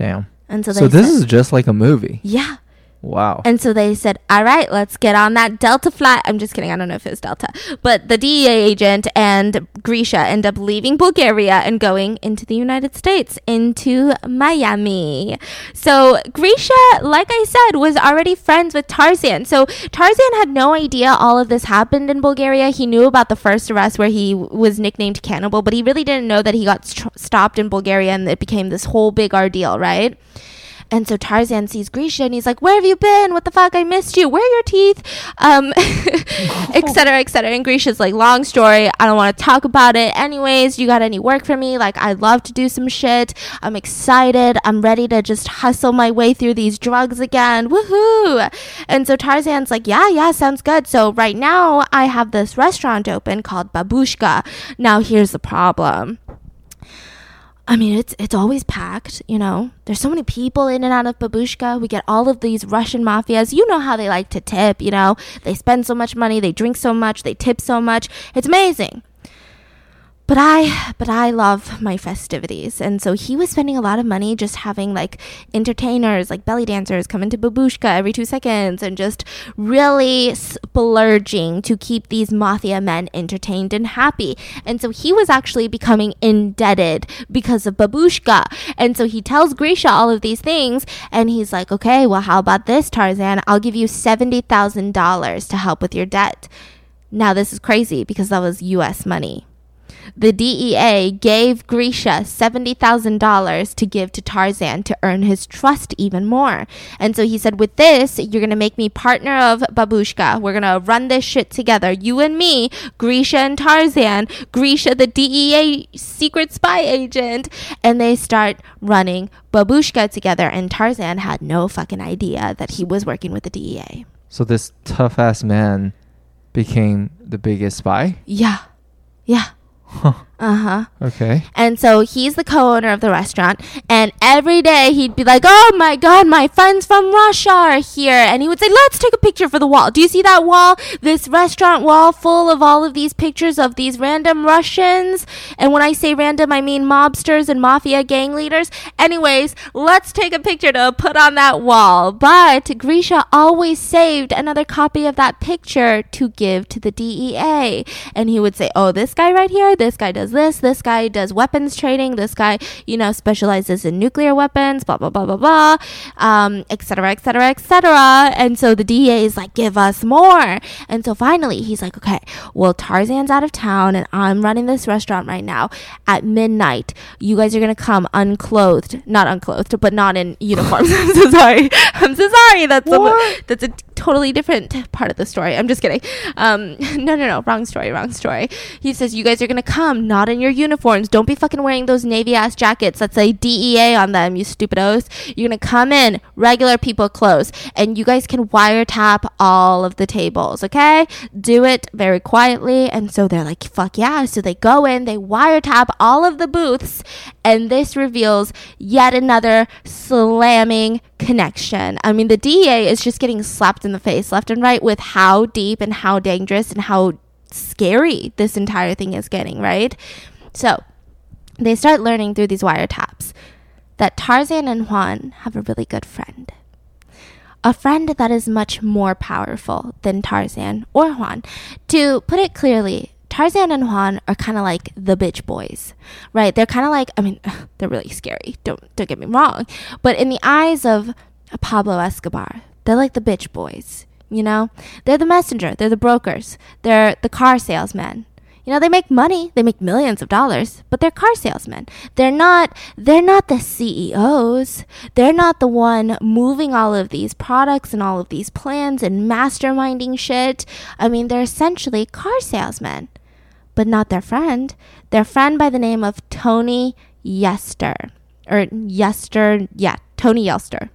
Damn. And so, So, this said, is just like a movie. yeah. Wow. And so they said, all right, let's get on that Delta flight. I'm just kidding. I don't know if it was Delta. But the DEA agent and Grisha end up leaving Bulgaria and going into the United States, into Miami. So Grisha, like I said, was already friends with Tarzan. So Tarzan had no idea all of this happened in Bulgaria. He knew about the first arrest where he was nicknamed Cannibal, but he really didn't know that he got st- stopped in Bulgaria and it became this whole big ordeal, right? And so Tarzan sees Grisha and he's like, Where have you been? What the fuck? I missed you. Where are your teeth? Um, *laughs* et cetera, et cetera. And Grisha's like, Long story. I don't want to talk about it. Anyways, you got any work for me? Like, I'd love to do some shit. I'm excited. I'm ready to just hustle my way through these drugs again. Woohoo. And so Tarzan's like, Yeah, yeah, sounds good. So right now I have this restaurant open called Babushka. Now here's the problem. I mean, it's it's always packed, you know. There's so many people in and out of Babushka. We get all of these Russian mafias. You know how they like to tip, you know. They spend so much money, they drink so much, they tip so much. It's amazing. But I but I love my festivities. And so he was spending a lot of money just having like entertainers, like belly dancers come into Babushka every 2 seconds and just really splurging to keep these mafia men entertained and happy. And so he was actually becoming indebted because of Babushka. And so he tells Grisha all of these things and he's like, "Okay, well how about this, Tarzan? I'll give you $70,000 to help with your debt." Now this is crazy because that was US money the DEA gave Grisha $70,000 to give to Tarzan to earn his trust even more. And so he said, With this, you're going to make me partner of Babushka. We're going to run this shit together. You and me, Grisha and Tarzan, Grisha, the DEA secret spy agent. And they start running Babushka together. And Tarzan had no fucking idea that he was working with the DEA. So this tough ass man became the biggest spy? Yeah. Yeah. Huh. Uh huh. Okay. And so he's the co-owner of the restaurant. And every day he'd be like, "Oh my God, my friends from Russia are here!" And he would say, "Let's take a picture for the wall. Do you see that wall? This restaurant wall full of all of these pictures of these random Russians. And when I say random, I mean mobsters and mafia gang leaders. Anyways, let's take a picture to put on that wall." But Grisha always saved another copy of that picture to give to the DEA. And he would say, "Oh, this guy right here. This guy does." This, this guy does weapons trading, this guy, you know, specializes in nuclear weapons, blah, blah, blah, blah, blah, um, et cetera, et cetera, et cetera. And so the DA is like, give us more. And so finally he's like, okay, well, Tarzan's out of town and I'm running this restaurant right now at midnight. You guys are going to come unclothed, not unclothed, but not in *laughs* uniforms. *laughs* I'm so sorry. I'm so sorry. That's a, that's a totally different part of the story. I'm just kidding. Um, *laughs* no, no, no, wrong story, wrong story. He says, you guys are going to come not not in your uniforms. Don't be fucking wearing those navy ass jackets that say DEA on them, you stupidos. You're gonna come in regular people clothes and you guys can wiretap all of the tables, okay? Do it very quietly. And so they're like, fuck yeah. So they go in, they wiretap all of the booths, and this reveals yet another slamming connection. I mean, the DEA is just getting slapped in the face left and right with how deep and how dangerous and how scary this entire thing is getting, right? So they start learning through these wiretaps that Tarzan and Juan have a really good friend. A friend that is much more powerful than Tarzan or Juan. To put it clearly, Tarzan and Juan are kind of like the bitch boys, right? They're kind of like, I mean, *laughs* they're really scary. Don't don't get me wrong, but in the eyes of Pablo Escobar, they're like the bitch boys. You know, they're the messenger, they're the brokers, they're the car salesmen. You know, they make money, they make millions of dollars, but they're car salesmen. They're not they're not the CEOs. They're not the one moving all of these products and all of these plans and masterminding shit. I mean, they're essentially car salesmen, but not their friend. Their friend by the name of Tony Yester. Or Yester, yeah, Tony Yester.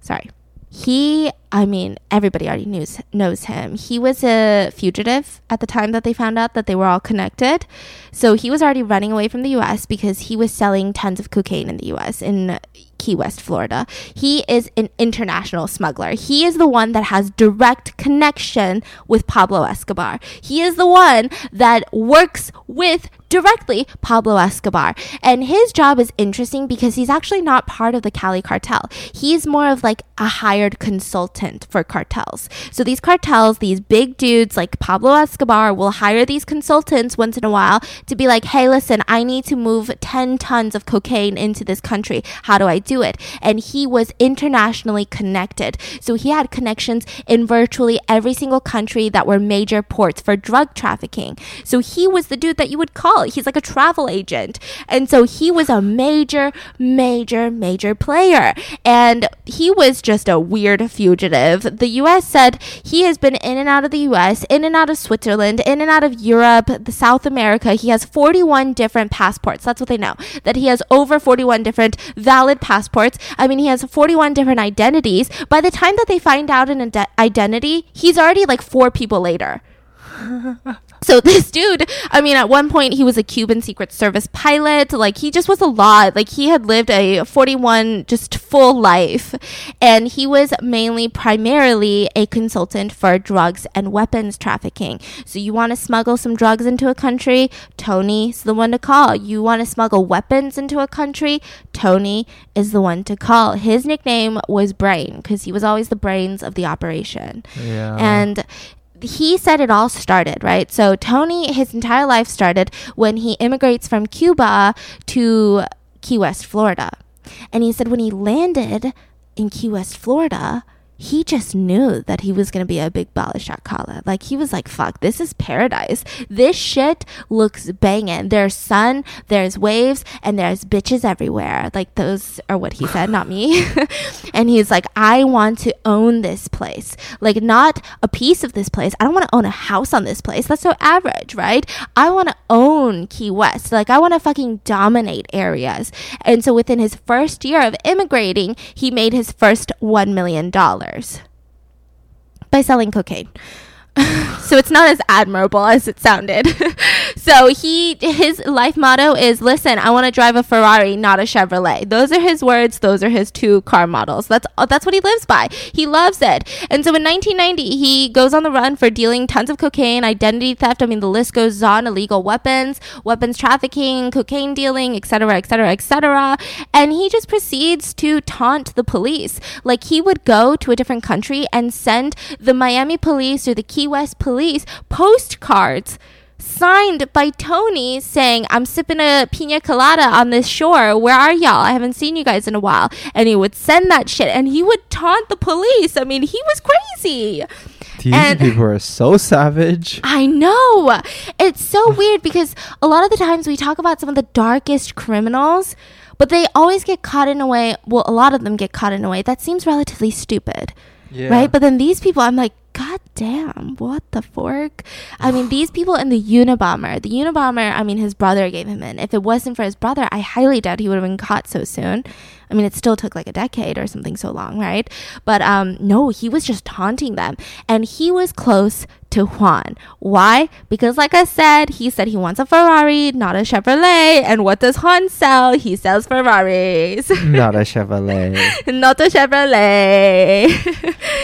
Sorry. He, I mean, everybody already knows knows him. He was a fugitive at the time that they found out that they were all connected. So he was already running away from the US because he was selling tons of cocaine in the US in Key West, Florida. He is an international smuggler. He is the one that has direct connection with Pablo Escobar. He is the one that works with directly Pablo Escobar. And his job is interesting because he's actually not part of the Cali cartel. He's more of like a hired consultant for cartels. So these cartels, these big dudes like Pablo Escobar will hire these consultants once in a while to be like, hey, listen, I need to move 10 tons of cocaine into this country. How do I do it? And he was internationally connected. So he had connections in virtually every single country that were major ports for drug trafficking. So he was the dude that you would call. He's like a travel agent. And so he was a major, major, major player. And he was just a weird fugitive. The US said he has been in and out of the US, in and out of Switzerland, in and out of Europe, the South America. He has 41 different passports. That's what they know. That he has over 41 different valid passports. I mean, he has 41 different identities. By the time that they find out an ide- identity, he's already like four people later. *laughs* So this dude, I mean, at one point he was a Cuban Secret Service pilot. Like he just was a lot. Like he had lived a 41 just full life, and he was mainly primarily a consultant for drugs and weapons trafficking. So you want to smuggle some drugs into a country, Tony's the one to call. You want to smuggle weapons into a country, Tony is the one to call. His nickname was Brain because he was always the brains of the operation. Yeah. And he said it all started, right? So Tony, his entire life started when he immigrates from Cuba to Key West, Florida. And he said when he landed in Key West, Florida, he just knew that he was going to be a big Balashak Kala. Like he was like, fuck, this is paradise. This shit looks banging. There's sun, there's waves, and there's bitches everywhere. Like those are what he said, not me. *laughs* and he's like, I want to own this place. Like not a piece of this place. I don't want to own a house on this place. That's so average, right? I want to own Key West. Like I want to fucking dominate areas. And so within his first year of immigrating, he made his first $1 million by selling cocaine. *laughs* so it's not as admirable as it sounded. *laughs* so he his life motto is listen, I want to drive a Ferrari, not a Chevrolet. Those are his words, those are his two car models. That's uh, that's what he lives by. He loves it. And so in 1990, he goes on the run for dealing tons of cocaine, identity theft, I mean the list goes on, illegal weapons, weapons trafficking, cocaine dealing, etc., etc., etc. And he just proceeds to taunt the police. Like he would go to a different country and send the Miami police or the Key West police postcards signed by Tony saying, I'm sipping a pina colada on this shore. Where are y'all? I haven't seen you guys in a while. And he would send that shit and he would taunt the police. I mean, he was crazy. These and- people are so savage. I know. It's so weird because a lot of the times we talk about some of the darkest criminals, but they always get caught in a way, well, a lot of them get caught in a way that seems relatively stupid. Yeah. Right? But then these people, I'm like, God God damn, what the fork? I mean, these people in the Unabomber, the Unabomber, I mean, his brother gave him in. If it wasn't for his brother, I highly doubt he would have been caught so soon. I mean, it still took like a decade or something so long, right? But um, no, he was just taunting them. And he was close to Juan. Why? Because, like I said, he said he wants a Ferrari, not a Chevrolet. And what does Juan sell? He sells Ferraris. *laughs* Not a Chevrolet. not a Chevrolet.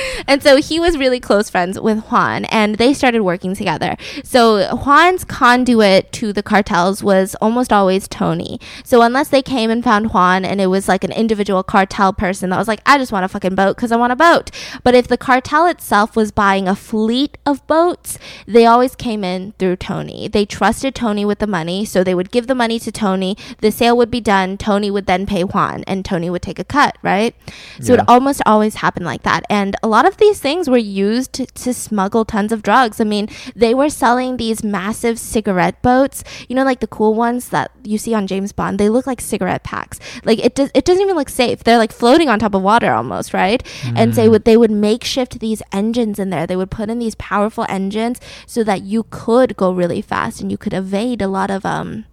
*laughs* and so he was really close friends with Juan and they started working together. So Juan's conduit to the cartels was almost always Tony. So unless they came and found Juan and it was like an individual cartel person that was like, I just want a fucking boat because I want a boat. But if the cartel itself was buying a fleet of boats, they always came in through Tony. They trusted Tony with the money, so they would give the money to Tony. The sale would be done. Tony would then pay Juan, and Tony would take a cut, right? So Yeah. it almost always happened like that. And a lot of these things were used to, smuggle tons of drugs. I mean, they were selling these massive cigarette boats, you know, like the cool ones that you see on James Bond. They look like cigarette packs. Like it does, it doesn't even look safe. They're like floating on top of water almost, right? And they would they would makeshift these engines in there. They would put in these powerful engines so that you could go really fast and you could evade a lot of um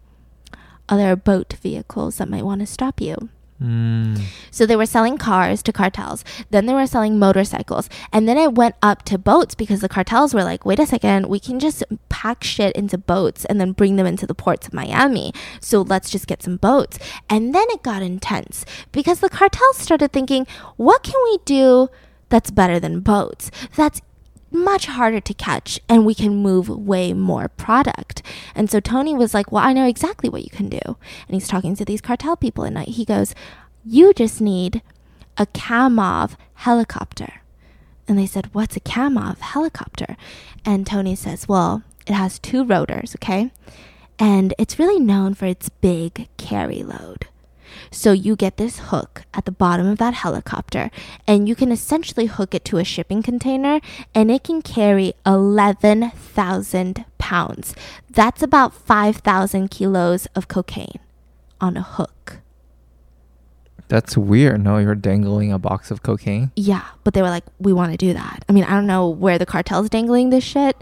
other boat vehicles that might want to stop you. So they were selling cars to cartels. Then they were selling motorcycles. And then it went up to boats because the cartels were like, wait a second, we can just pack shit into boats and then bring them into the ports of Miami. So let's just get some boats. And then it got intense because the cartels started thinking, what can we do that's better than boats? That's much harder to catch and we can move way more product. And so Tony was like, Well, I know exactly what you can do. And he's talking to these cartel people at night. He goes, You just need a Kamov helicopter. And they said, What's a Kamov helicopter? And Tony says, Well, it has two rotors, okay? And it's really known for its big carry load. So you get this hook at the bottom of that helicopter, and you can essentially hook it to a shipping container, and it can carry 11,000 pounds. That's about 5,000 kilos of cocaine on a hook. That's weird. No, you're dangling a box of cocaine. Yeah, but they were like, we want to do that. I mean, I don't know where the cartel's dangling this shit.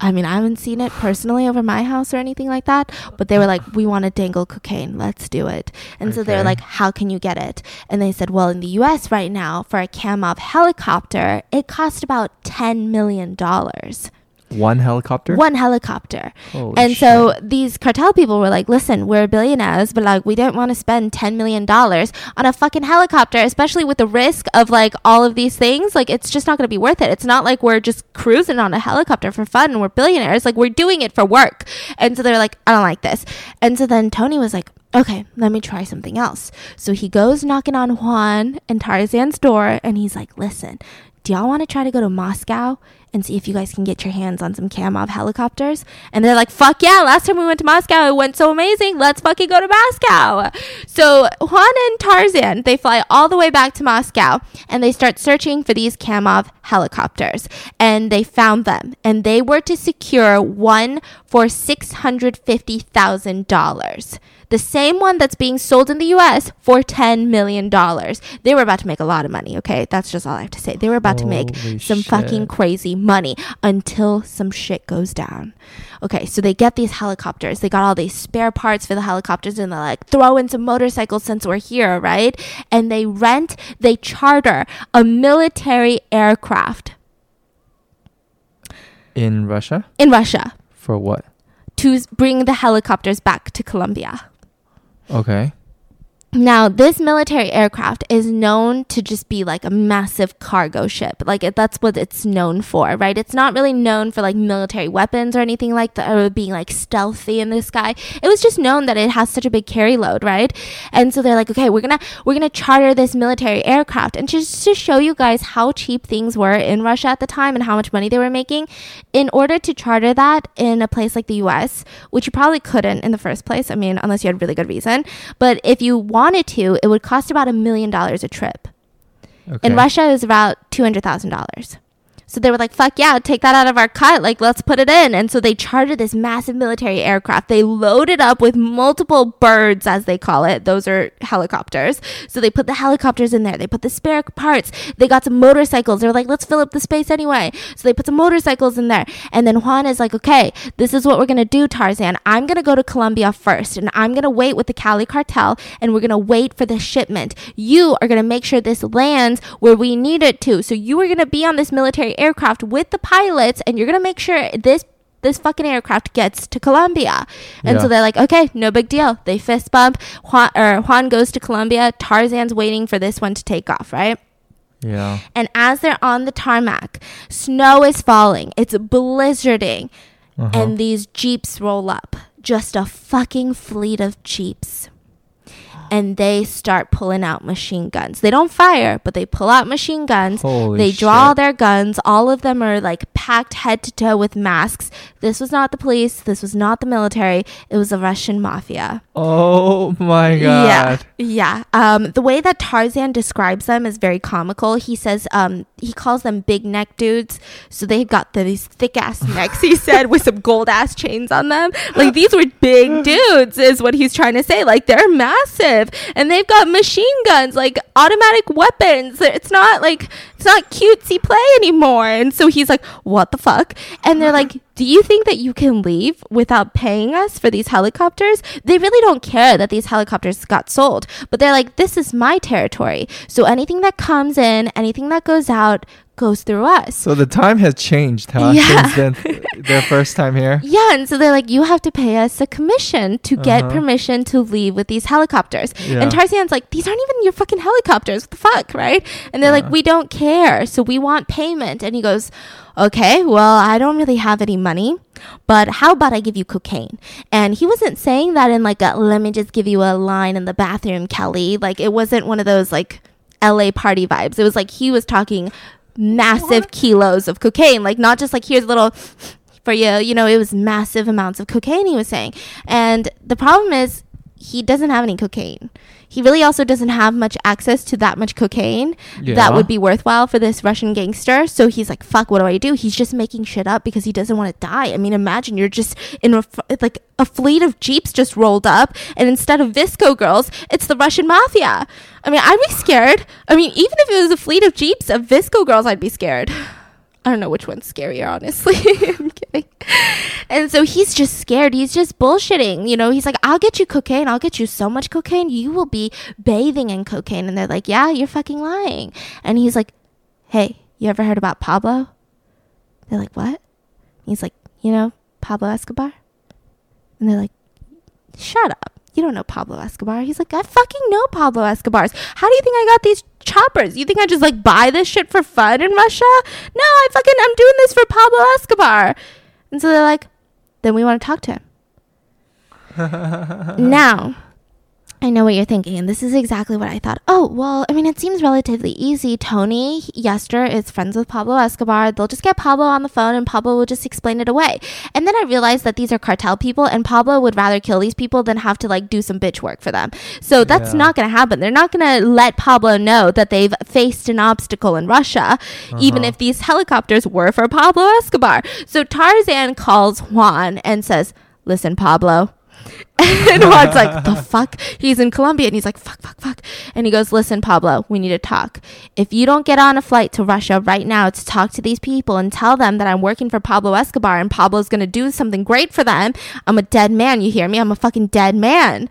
I mean, I haven't seen it personally over my house or anything like that, but they were like, we want to dangle cocaine. Let's do it. And so they were like, how can you get it? And they said, well, in the US right now, for a Kamov helicopter, it cost about $10 million. One helicopter. One helicopter. Holy and so these cartel people were like, listen, we're billionaires, but like, we don't want to spend $10 million on a fucking helicopter, especially with the risk of like all of these things. Like, it's just not going to be worth it. It's not like we're just cruising on a helicopter for fun and we're billionaires. Like, we're doing it for work. And so they're like, I don't like this. And so then Tony was like, okay, let me try something else. So he goes knocking on Juan and Tarzan's door and he's like, listen, do y'all want to try to go to Moscow and see if you guys can get your hands on some Kamov helicopters? And they're like, fuck yeah, last time we went to Moscow, it went so amazing. Let's fucking go to Moscow. So Juan and Tarzan, they fly all the way back to Moscow and they start searching for these Kamov helicopters. And they found them. And they were to secure one for $650,000 the same one that's being sold in the US for $10 million. They were about to make a lot of money, okay? That's just all I have to say. They were about to make Holy some fucking shit. crazy money until some shit goes down. Okay, so they get these helicopters. They got all these spare parts for the helicopters and they're like, throw in some motorcycles since we're here, right? And they rent, they charter a military aircraft in Russia in Russia for what? to bring the helicopters back to Colombia. Okay. Now, this military aircraft is known to just be like a massive cargo ship. Like it, that's what it's known for, right? It's not really known for like military weapons or anything like that, or being like stealthy in the sky. It was just known that it has such a big carry load, right? And so they're like, okay, we're gonna we're gonna charter this military aircraft, and just to show you guys how cheap things were in Russia at the time and how much money they were making, in order to charter that in a place like the U.S., which you probably couldn't in the first place. I mean, unless you had really good reason. But if you wanted to, it would cost about a million dollars a trip. Okay. In Russia, it was about two hundred thousand dollars. So they were like, fuck yeah, take that out of our cut. Like, let's put it in. And so they chartered this massive military aircraft. They loaded up with multiple birds, as they call it. Those are helicopters. So they put the helicopters in there. They put the spare parts. They got some motorcycles. They were like, let's fill up the space anyway. So they put some motorcycles in there. And then Juan is like, okay, this is what we're going to do, Tarzan. I'm going to go to Colombia first and I'm going to wait with the Cali cartel and we're going to wait for the shipment. You are going to make sure this lands where we need it to. So you are going to be on this military aircraft with the pilots and you're going to make sure this this fucking aircraft gets to Colombia. And Yeah. so they're like, okay, no big deal. They fist bump. Juan, or Juan goes to Colombia. Tarzan's waiting for this one to take off, right? Yeah. And as they're on the tarmac, snow is falling. It's blizzarding. Uh-huh. And these jeeps roll up. Just a fucking fleet of jeeps. And they start pulling out machine guns. They don't fire, but they pull out machine guns. Holy they draw shit. their guns. All of them are like packed head to toe with masks. This was not the police. This was not the military. It was the Russian mafia. Oh my Yeah, god. yeah. Um, the way that Tarzan describes them is very comical. He says um, he calls them big neck dudes. So they've got these thick ass *laughs* necks. He said with some gold ass chains on them. Like these were big *laughs* dudes, is what he's trying to say. Like they're massive, and they've got machine guns, like automatic weapons. It's not like it's not cutesy play anymore. And so he's like, "What the fuck?" And they're like. Do you think that you can leave without paying us for these helicopters? They really don't care that these helicopters got sold, but they're like, this is my territory. So anything that comes in, anything that goes out, goes through us. So the time has changed, huh? Yeah. Since then, *laughs* their first time here. Yeah, and so they're like, you have to pay us a commission to get Uh-huh. permission to leave with these helicopters. Yeah. And Tarzan's like, these aren't even your fucking helicopters. What the fuck, right? And they're like, we don't care. So we want payment. And he goes, okay, well, I don't really have any money, but how about I give you cocaine? And he wasn't saying that in like a, let me just give you a line in the bathroom, Kelly. Like, it wasn't one of those like LA party vibes. It was like he was talking massive kilos of cocaine, like not just like here's a little for you. You know, it was massive amounts of cocaine he was saying. And the problem is he doesn't have any cocaine. He really also doesn't have much access to that much cocaine Yeah. that would be worthwhile for this Russian gangster. So he's like, fuck, what do I do? He's just making shit up because he doesn't want to die. I mean, imagine you're just in a, like a fleet of Jeeps just rolled up, and instead of VSCO girls, it's the Russian mafia. I mean, I'd be scared. I mean, even if it was a fleet of Jeeps of VSCO girls, I'd be scared. *laughs* I don't know which one's scarier, honestly. *laughs* I'm kidding. And so he's just scared. He's just bullshitting. You know, he's like, I'll get you cocaine. I'll get you so much cocaine. You will be bathing in cocaine. And they're like, Yeah, you're fucking lying. And he's like, Hey, you ever heard about Pablo? They're like, What? He's like, You know, Pablo Escobar? And they're like, Shut up. You don't know Pablo Escobar. He's like, I fucking know Pablo Escobar's. How do you think I got these choppers? You think I just like buy this shit for fun in Russia? No, I fucking, I'm doing this for Pablo Escobar. And so they're like, then we want to talk to him. *laughs* now, I know what you're thinking, and this is exactly what I thought. Oh, well, I mean, it seems relatively easy. Tony Yester is friends with Pablo Escobar. They'll just get Pablo on the phone, and Pablo will just explain it away. And then I realized that these are cartel people, and Pablo would rather kill these people than have to like do some bitch work for them. So that's Yeah. not going to happen. They're not going to let Pablo know that they've faced an obstacle in Russia, even Uh-huh. if these helicopters were for Pablo Escobar. So Tarzan calls Juan and says, "Listen, Pablo." *laughs* and Juan's like, the fuck? He's in Colombia and he's like, fuck, fuck, fuck. And he goes, listen, Pablo, we need to talk. If you don't get on a flight to Russia right now to talk to these people and tell them that I'm working for Pablo Escobar and Pablo's going to do something great for them, I'm a dead man. You hear me? I'm a fucking dead man.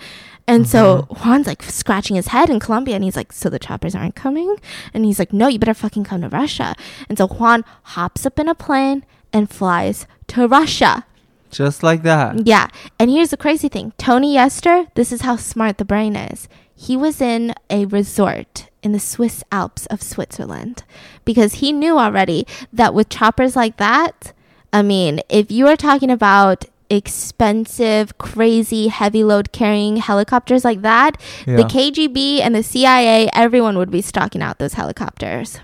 And so mm-hmm. Juan's like scratching his head in Colombia and he's like, So the choppers aren't coming? And he's like, No, you better fucking come to Russia. And so Juan hops up in a plane and flies to Russia. Just like that. Yeah. And here's the crazy thing Tony Yester, this is how smart the brain is. He was in a resort in the Swiss Alps of Switzerland because he knew already that with choppers like that, I mean, if you are talking about expensive, crazy, heavy load carrying helicopters like that, the KGB and the CIA, everyone would be stalking out those helicopters.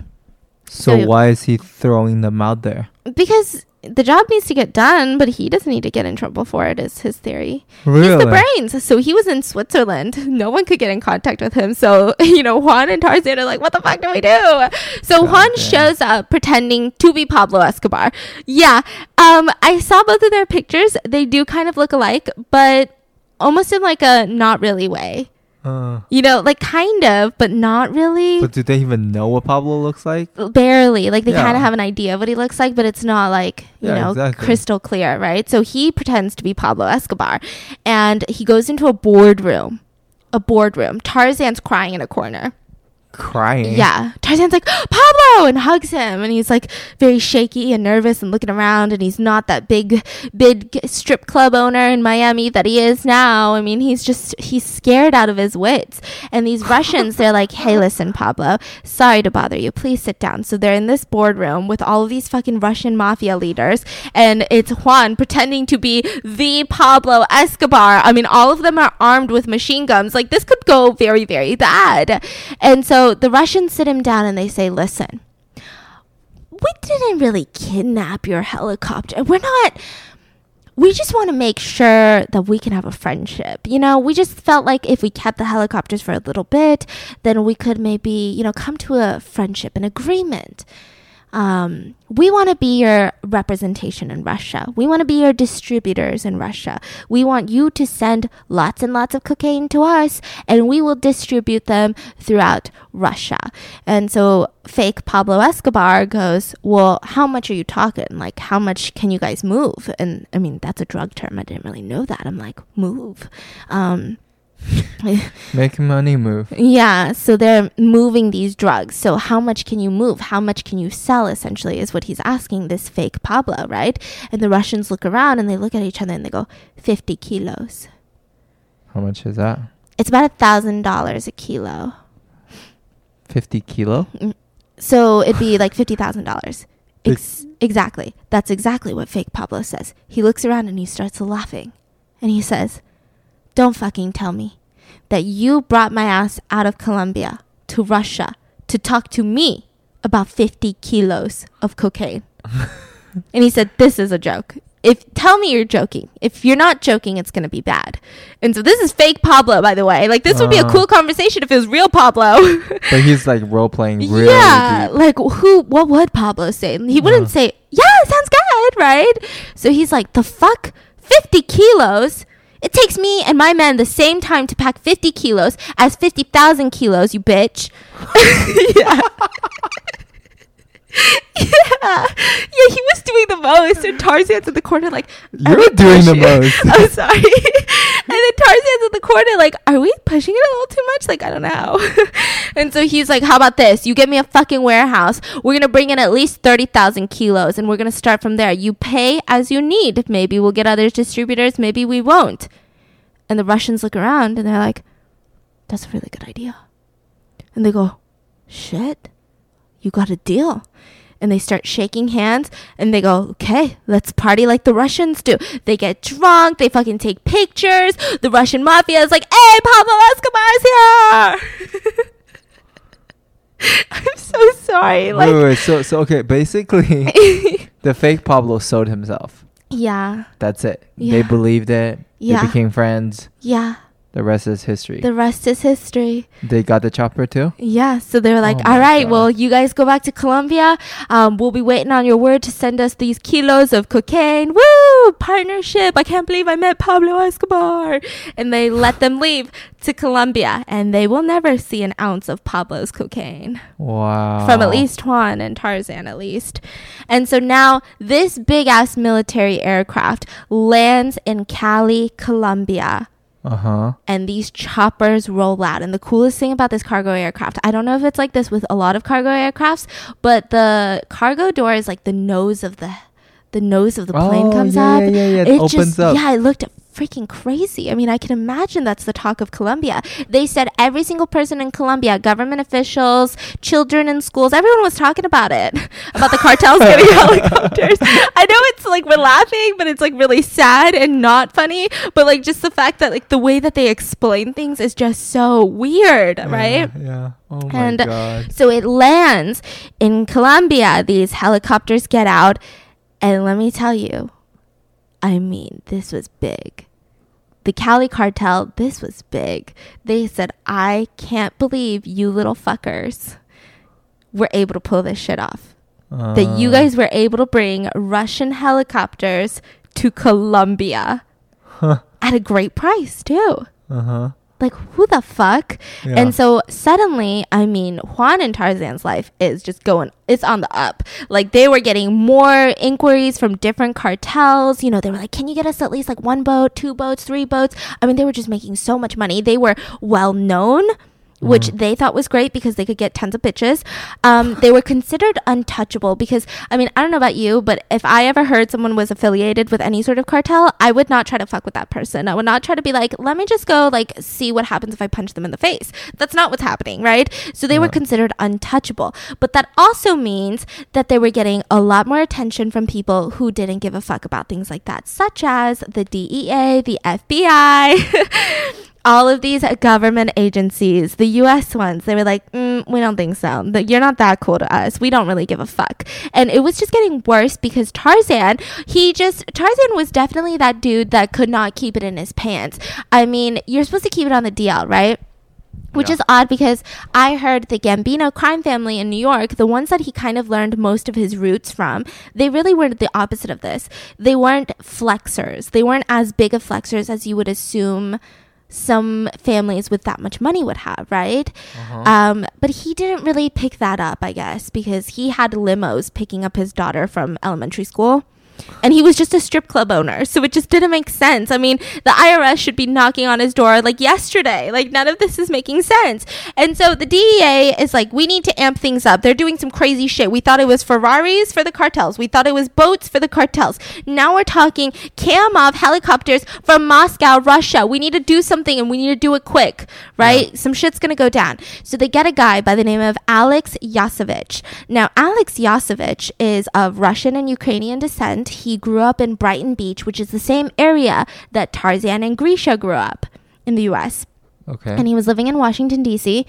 So So- why is he throwing them out there? because the job needs to get done, but he doesn't need to get in trouble for it. Is his theory? Really? He's the brains. So he was in Switzerland. *laughs* No one could get in contact with him. So *laughs* you know, Juan and Tarzan are like, "What the fuck do we do?" So God Juan damn. shows up pretending to be Pablo Escobar. Yeah. Um, I saw both of their pictures. They do kind of look alike, but almost in like a not really way. Uh, You know, like kind of, but not really. but do they even know what Pablo looks like? barely like they Yeah. kind of have an idea of what he looks like but it's not like you Yeah, know exactly. crystal clear right so he pretends to be pablo escobar and he goes into a boardroom a boardroom tarzan's crying in a corner Crying. yeah. Tarzan's like *gasps* pablo! And hugs him. And he's like very shaky and nervous and looking around. And he's not that big big strip club owner in miami that he is now. I mean he's just he's scared out of his wits. And these *laughs* russians they're like hey listen pablo. Sorry to bother you. Please sit down. So they're in this boardroom with all of these fucking russian mafia leaders. And it's juan pretending to be the pablo escobar. I mean all of them are armed with machine guns. Like this could go very very bad. And so the russians sit him down and they say listen we didn't really kidnap your helicopter we're not we just want to make sure that we can have a friendship. You know, we just felt like if we kept the helicopters for a little bit, then we could maybe, you know, come to a friendship, an agreement. Um, we want to be your representation in Russia. We want to be your distributors in Russia. We want you to send lots and lots of cocaine to us, and we will distribute them throughout Russia. And so fake Pablo Escobar goes, Well, how much are you talking? Like, how much can you guys move? And I mean, that's a drug term. I didn't really know that. I'm like, Move. Um, *laughs* Make money move. yeah, so they're moving these drugs. So how much can you move? How much can you sell essentially is what he's asking this fake Pablo, right? And the Russians look around and they look at each other and they go, 50 kilos. How much is that? It's about a thousand dollars a kilo. 50 kilo? Mm. So it'd be like fifty thousand dollars. Ex- exactly. That's exactly what fake Pablo says. He looks around and he starts laughing. And he says, Don't fucking tell me that you brought my ass out of Colombia to Russia to talk to me about 50 kilos of cocaine. *laughs* and he said, This is a joke. If tell me you're joking. If you're not joking, it's gonna be bad. And so this is fake Pablo, by the way. Like this would be a Uh. cool conversation if it was real Pablo. *laughs* But he's like role playing really yeah, deep. like who? What would Pablo say? He wouldn't Yeah. say, "Yeah, sounds good," right? So he's like, "The fuck, fifty kilos." It takes me and my men the same time to pack 50 kilos as 50,000 kilos, you bitch. *laughs* yeah. *laughs* yeah. Yeah, he was doing the most. And Tarzan's in the corner, like, You're doing the most. *laughs* I'm sorry. and then Tarzan's in the corner, like, are we pushing it a little too much? Like, I don't know. *laughs* and so he's like, how about this? You get me a fucking warehouse. We're going to bring in at least 30,000 kilos and we're going to start from there. You pay as you need. Maybe we'll get other distributors. Maybe we won't. And the Russians look around and they're like, that's a really good idea. And they go, shit, you got a deal. And they start shaking hands and they go, okay, let's party like the Russians do. They get drunk, they fucking take pictures. The Russian mafia is like, hey, Pablo Escobar's here. *laughs* I'm so sorry. wait, wait, Like, wait, so so okay, basically *laughs* the fake Pablo sold himself. yeah, That's it. Yeah. They believed it. Yeah. They became friends. yeah. The rest is history. The rest is history. they got the chopper too. Yeah, so they were like, Oh "All right, God. well, you guys go back to Colombia. Um, we'll be waiting on your word to send us these kilos of cocaine. Woo! Partnership! I can't believe I met Pablo Escobar." And they let them *laughs* leave to Colombia, and they will never see an ounce of Pablo's cocaine Wow. from at least Juan and Tarzan, at least. And so now this big ass military aircraft lands in Cali, Colombia Uh huh. and these choppers roll out. And the coolest thing about this cargo aircraft, I don't know if it's like this with a lot of cargo aircrafts, but the cargo door is like the nose of the the nose of the plane Oh, comes yeah, up. yeah, yeah, yeah. It opens just, up. Yeah, it looked freaking crazy. I mean, I can imagine that's the talk of Colombia. They said every single person in Colombia, government officials, children in schools, everyone was talking about it. *laughs* About the cartels getting *laughs* helicopters. I know it's like we're laughing, but it's like really sad and not funny. But like just the fact that like the way that they explain things is just so weird, right? Yeah. yeah. Oh my And god. So it lands in Colombia. These helicopters get out. And let me tell you, I mean, this was big. The Cali cartel, this was big. They said, I can't believe you little fuckers were able to pull this shit off. that you Uh, guys were able to bring Russian helicopters to Colombia at a great price, too. Uh-huh. Like, who the fuck? Yeah. And so suddenly, I mean, Juan and Tarzan's life is just going, it's on the up. Like, they were getting more inquiries from different cartels. You know, they were like, can you get us at least like one boat, two boats, three boats? I mean, they were just making so much money. They were well known. Which they thought was great because they could get tons of bitches. Um, they were considered untouchable because, I mean, I don't know about you, but if I ever heard someone was affiliated with any sort of cartel, I would not try to fuck with that person. I would not try to be like, let me just go, like, see what happens if I punch them in the face. That's not what's happening, right? So they were considered untouchable. But that also means that they were getting a lot more attention from people who didn't give a fuck about things like that, such as the DEA, the FBI. *laughs* all of these government agencies, the US ones, they were like, mm, we don't think so. You're not that cool to us. We don't really give a fuck. And it was just getting worse because Tarzan, he just, Tarzan was definitely that dude that could not keep it in his pants. I mean, you're supposed to keep it on the DL, right? Which Yeah. is odd because I heard the Gambino crime family in New York, the ones that he kind of learned most of his roots from, they really were the opposite of this. They weren't flexers. They weren't as big of flexers as you would assume some families with that much money would have, right? Um, but he didn't really pick that up, I guess, because he had limos picking up his daughter from elementary school. And he was just a strip club owner. So it just didn't make sense. I mean, the IRS should be knocking on his door like yesterday. Like, none of this is making sense. And so the DEA is like, we need to amp things up. They're doing some crazy shit. We thought it was Ferraris for the cartels, we thought it was boats for the cartels. Now we're talking Kamov helicopters from Moscow, Russia. We need to do something and we need to do it quick, right? Some shit's gonna go down. So they get a guy by the name of Alex Yasovich. Now, Alex Yasovich is of Russian and Ukrainian descent. He grew up in Brighton Beach, which is the same area that Tarzan and Grisha grew up in the US Okay. and he was living in Washington D.C.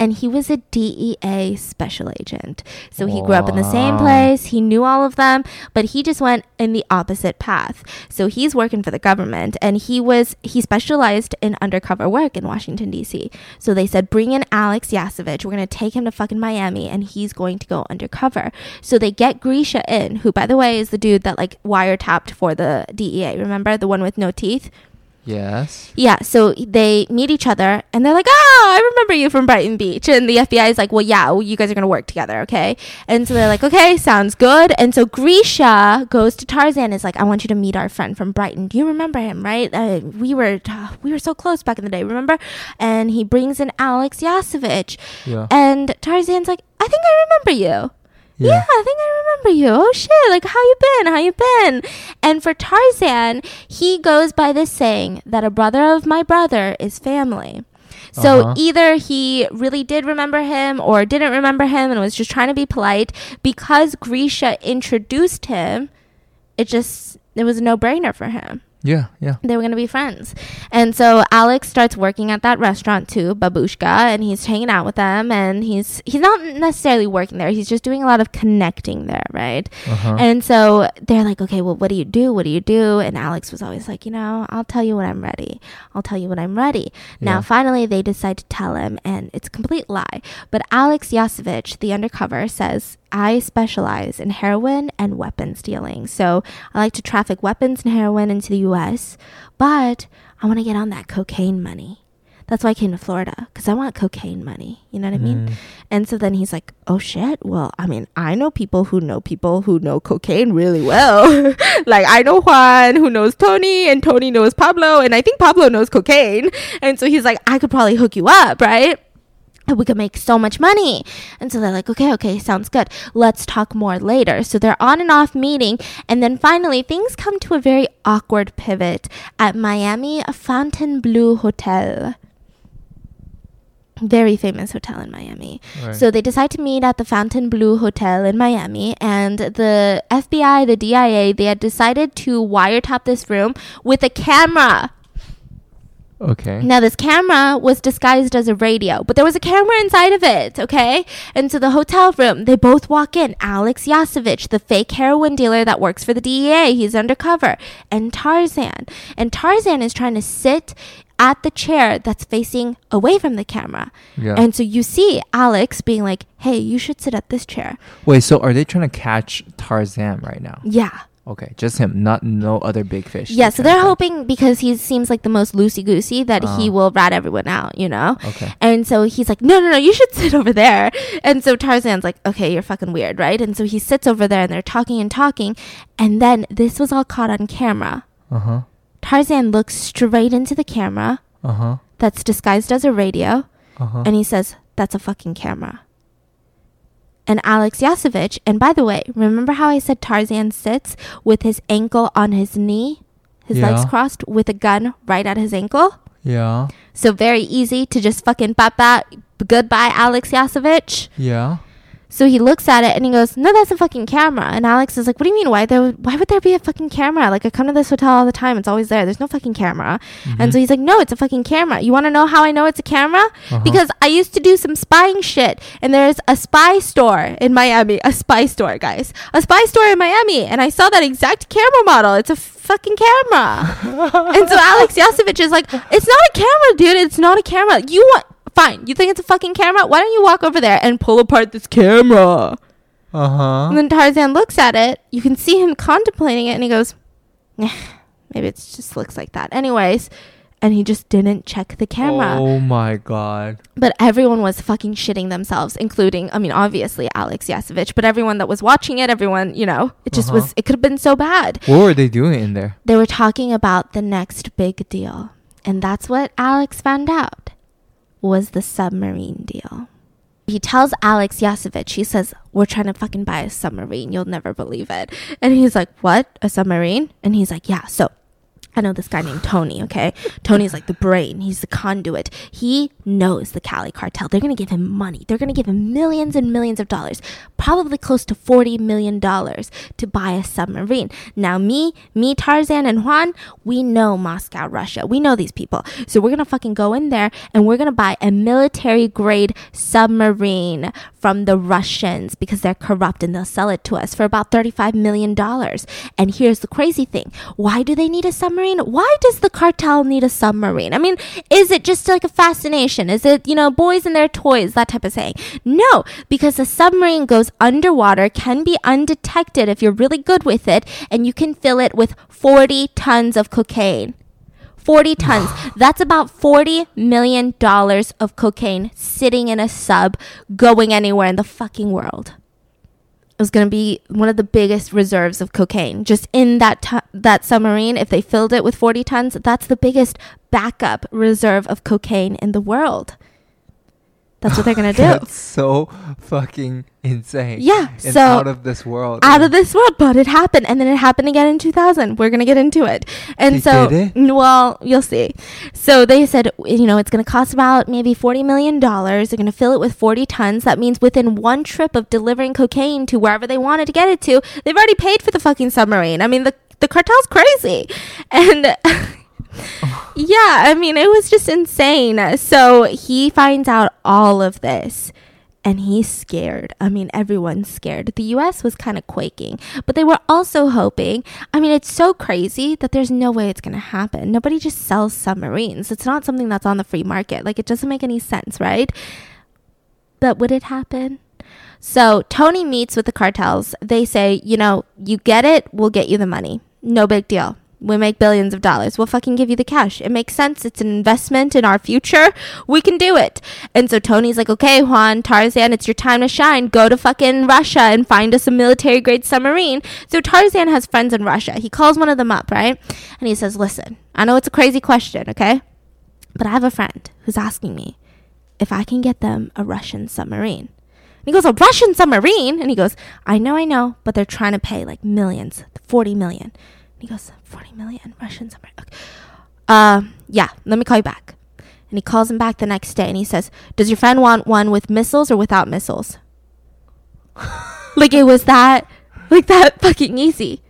and he was a DEA special agent. So he grew up in the same place. He knew all of them, but he just went in the opposite path. So he's working for the government and he was he specialized in undercover work in Washington D.C. So they said bring in Alex Yasovich. We're going to take him to fucking Miami and he's going to go undercover. So they get Grisha in, who by the way is the dude that like wiretapped for the DEA. Remember the one with no teeth? Yes. Yeah, so they meet each other and they're like, "Oh, I remember you from Brighton Beach." And the FBI is like, "Well, yeah, well, you guys are going to work together, okay?" And so they're like, "Okay, sounds good." And so Grisha goes to Tarzan and is like, "I want you to meet our friend from Brighton. Do you remember him, right? Uh, we were we were so close back in the day, remember?" And he brings in Alex Yasovich. Yeah. And Tarzan's like, "I think I remember you." Yeah. I think I remember you. Oh shit! Like how you been? How you been? And for Tarzan, he goes by this saying that a brother of my brother is family. So Uh-huh. either he really did remember him or didn't remember him and was just trying to be polite because Grisha introduced him. It just it was a no brainer for him Yeah. Yeah. they were going to be friends. And so Alex starts working at that restaurant too, Babushka, and he's hanging out with them and he's he's not necessarily working there. He's just doing a lot of connecting there, right? Uh-huh. And so they're like, "Okay, well, what do you do? What do you do?" And Alex was always like, "You know, I'll tell you when I'm ready. I'll tell you when I'm ready." Now, finally, they decide to tell him, and it's a complete lie. But Alex Yasovich, the undercover, says, "I specialize in heroin and weapons dealing. So I like to traffic weapons and heroin into the U.S., but I want to get on that cocaine money." That's why I came to Florida because I want cocaine money. You know what I mean? Mm. And so then he's like, "Oh shit! Well, I mean, I know people who know people who know cocaine really well. *laughs* like I know Juan who knows Tony, and Tony knows Pablo, and I think Pablo knows cocaine. And so he's like, I could probably hook you up, right?" We could make so much money. And so they're like, okay, okay, sounds good. Let's talk more later. So they're on and off meeting. And then finally, things come to a very awkward pivot at Miami Fontainebleau Hotel. Very famous hotel in Miami. Right. So they decide to meet at the Fontainebleau Hotel in Miami, and the FBI, the DIA, they had decided to wiretap this room with a camera. Okay. Now, this camera was disguised as a radio, but there was a camera inside of it, okay? And so the hotel room, they both walk in. Alex Yasovich, the fake heroin dealer that works for the DEA, he's undercover, and Tarzan. And Tarzan is trying to sit at the chair that's facing away from the camera. Yeah. And so you see Alex being like, hey, you should sit at this chair. Wait, so are they trying to catch Tarzan right now? Yeah. Okay, just him, not no other big fish. Yeah, so they're hoping because he seems like the most loosey goosey that he Ah. will rat everyone out, you know? Okay. And so he's like, no, no, no, you should *laughs* sit over there. And so Tarzan's like, okay, you're fucking weird, right? And so he sits over there and they're talking and talking. And then this was all caught on camera. Uh huh. Tarzan looks straight into the camera Uh huh. that's disguised as a radio Uh huh. and he says, that's a fucking camera. And Alex Yasovich, and by the way, remember how I said Tarzan sits with his ankle on his knee, his legs crossed, with a gun right at his ankle? Yeah. So very easy to just fucking pop that. Goodbye, Alex Yasovich. Yeah. So he looks at it and he goes, "No, that's a fucking camera." And Alex is like, "What do you mean? Why there? Why would there be a fucking camera? Like I come to this hotel all the time. It's always there. There's no fucking camera." And so he's like, "No, it's a fucking camera. You want to know how I know it's a camera? Uh-huh. Because I used to do some spying shit, and there's a spy store in Miami. A spy store, guys. A spy store in Miami, and I saw that exact camera model. It's a fucking camera." *laughs* and so Alex Yasovich is like, "It's not a camera, dude. It's not a camera. You want." Fine, you think it's a fucking camera? Why don't you walk over there and pull apart this camera? Uh huh. And then Tarzan looks at it. You can see him contemplating it, and he goes, "Eh, "Maybe it just looks like that." Anyways, and he just didn't check the camera. Oh my god. But everyone was fucking shitting themselves, including, I mean, obviously Alex Yasovich, but everyone that was watching it, everyone, you know, it just Uh-huh. was. It could have been so bad. What were they doing in there? They were talking about the next big deal, and that's what Alex found out was the submarine deal. He tells Alex Yasovich, he says, We're trying to fucking buy a submarine. You'll never believe it. And he's like, What? A submarine? And he's like, Yeah. So I know this guy named Tony, okay? Tony's like the brain. He's the conduit. He knows the Cali cartel. They're going to give him money. They're going to give him millions and millions of dollars, probably close to $40 million to buy a submarine. Now, me, me, Tarzan, and Juan, we know Moscow, Russia. We know these people. So we're going to fucking go in there and we're going to buy a military grade submarine from the Russians because they're corrupt and they'll sell it to us for about $35 million. And here's the crazy thing why do they need a submarine? Why does the cartel need a submarine? I mean, is it just like a fascination? Is it, you know, boys and their toys, that type of thing? No, because a submarine goes underwater, can be undetected if you're really good with it, and you can fill it with 40 tons of cocaine. 40 tons. *sighs* That's about 40 million dollars of cocaine sitting in a sub going anywhere in the fucking world. It was going to be one of the biggest reserves of cocaine just in that tu- that submarine if they filled it with 40 tons that's the biggest backup reserve of cocaine in the world. That's what they're going *laughs* to do. That's so fucking insane. Yeah, And so- out of this world. out of this world, but it happened, and then it happened again in 2000. We're gonna get into it, and They so well, you'll see. So they said, you know, it's gonna cost about maybe 40 million dollars. They're gonna fill it with 40 tons. That means within one trip of delivering cocaine to wherever they wanted to get it to, they've already paid for the fucking submarine. I mean, the the cartel's crazy, and. *laughs* *laughs* yeah, I mean, it was just insane. So he finds out all of this and he's scared. I mean, everyone's scared. The US was kind of quaking, but they were also hoping. I mean, it's so crazy that there's no way it's going to happen. Nobody just sells submarines. It's not something that's on the free market. Like, it doesn't make any sense, right? But would it happen? So Tony meets with the cartels. They say, you know, you get it, we'll get you the money. No big deal. We make billions of dollars. We'll fucking give you the cash. It makes sense. It's an investment in our future. We can do it. And so Tony's like, okay, Juan, Tarzan, it's your time to shine. Go to fucking Russia and find us a military grade submarine. So Tarzan has friends in Russia. He calls one of them up, right? And he says, listen, I know it's a crazy question, okay? But I have a friend who's asking me if I can get them a Russian submarine. And he goes, A Russian submarine? And he goes, I know, I know, but they're trying to pay like millions, 40 million. He goes, 40 million Russian submarine. Okay. Uh, yeah, let me call you back. And he calls him back the next day and he says, Does your friend want one with missiles or without missiles? *laughs* like it was that, like that fucking easy.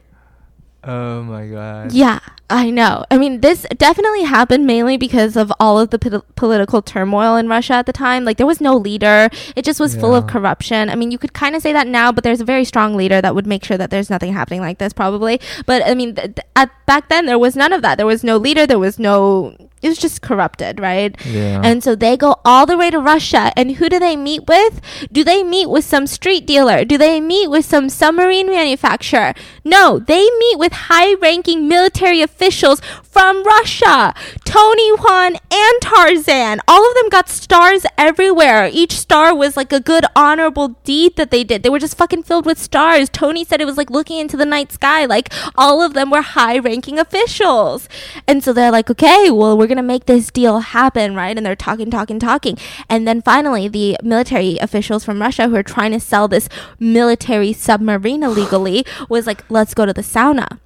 Oh my god. Yeah, I know. I mean, this definitely happened mainly because of all of the pol- political turmoil in Russia at the time. Like, there was no leader. It just was full of corruption. I mean, you could kind of say that now, but there's a very strong leader that would make sure that there's nothing happening like this, probably. But I mean, th- th- at back then, there was none of that. There was no leader. There was no. It was just corrupted, right? Yeah. And so they go all the way to Russia. And who do they meet with? Do they meet with some street dealer? Do they meet with some submarine manufacturer? No, they meet with high ranking military officials from Russia. Tony Juan and Tarzan. All of them got stars everywhere. Each star was like a good honorable deed that they did. They were just fucking filled with stars. Tony said it was like looking into the night sky. Like all of them were high ranking officials. And so they're like, okay, well, we're going to make this deal happen, right? And they're talking, talking, talking. And then finally, the military officials from Russia who are trying to sell this military submarine illegally was like, let's go to the sauna.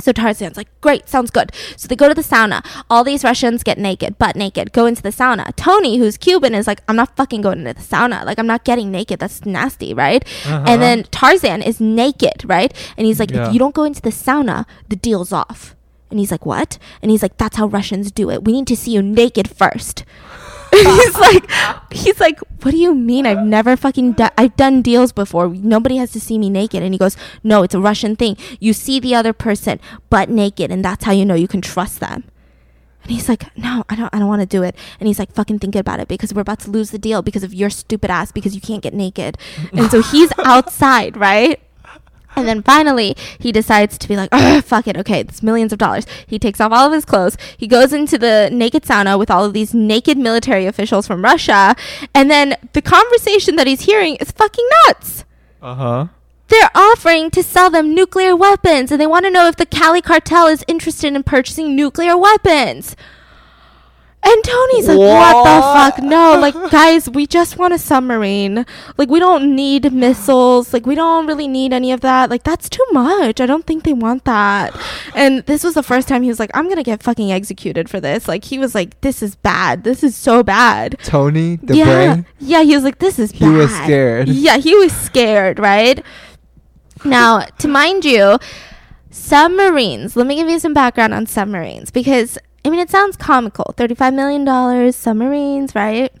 So Tarzan's like, great, sounds good. So they go to the sauna. All these Russians get naked, butt naked, go into the sauna. Tony, who's Cuban, is like, I'm not fucking going into the sauna. Like, I'm not getting naked. That's nasty, right? Uh-huh. And then Tarzan is naked, right? And he's like, Yeah. if you don't go into the sauna, the deal's off. And he's like, what? And he's like, that's how Russians do it. We need to see you naked first. *laughs* *laughs* he's like, *laughs* he's like, what do you mean? I've never fucking done. I've done deals before. Nobody has to see me naked. And he goes, no, it's a Russian thing. You see the other person butt naked, and that's how you know you can trust them. And he's like, no, I don't, I don't want to do it. And he's like, fucking think about it because we're about to lose the deal because of your stupid ass because you can't get naked. And so he's outside, right? And then finally, he decides to be like, "Ugh, fuck it, okay, it's millions of dollars. He takes off all of his clothes. He goes into the naked sauna with all of these naked military officials from Russia. And then the conversation that he's hearing is fucking nuts. Uh huh. They're offering to sell them nuclear weapons, and they want to know if the Cali cartel is interested in purchasing nuclear weapons. And Tony's like, what the fuck? No, like, *laughs* guys, we just want a submarine. Like, we don't need missiles. Like, we don't really need any of that. Like, that's too much. I don't think they want that. And this was the first time he was like, I'm gonna get fucking executed for this. Like, he was like, this is bad. This is so bad. Tony, the yeah. brain. Yeah, he was like, this is He bad. was scared. Yeah, he was scared, right? Now, to mind you, submarines. Let me give you some background on submarines because I mean it sounds comical. $35 million submarines, right?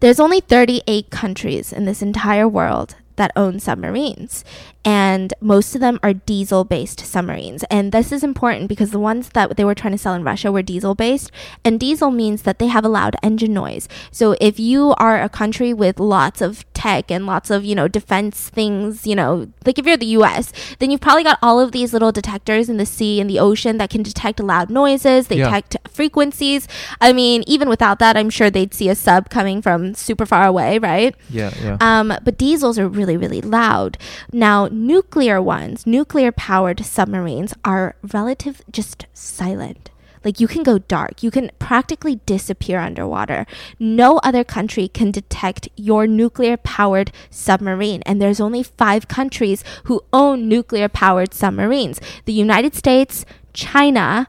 There's only 38 countries in this entire world that own submarines and most of them are diesel based submarines and this is important because the ones that they were trying to sell in Russia were diesel based and diesel means that they have a loud engine noise so if you are a country with lots of tech and lots of you know defense things you know like if you're the US then you've probably got all of these little detectors in the sea and the ocean that can detect loud noises they Yeah. detect frequencies I mean even without that I'm sure they'd see a sub coming from super far away right Yeah, yeah. um, but diesels are really, really loud. Now, nuclear ones, nuclear powered submarines are relative just silent. Like you can go dark, you can practically disappear underwater. No other country can detect your nuclear powered submarine. And there's only five countries who own nuclear powered submarines the United States, China,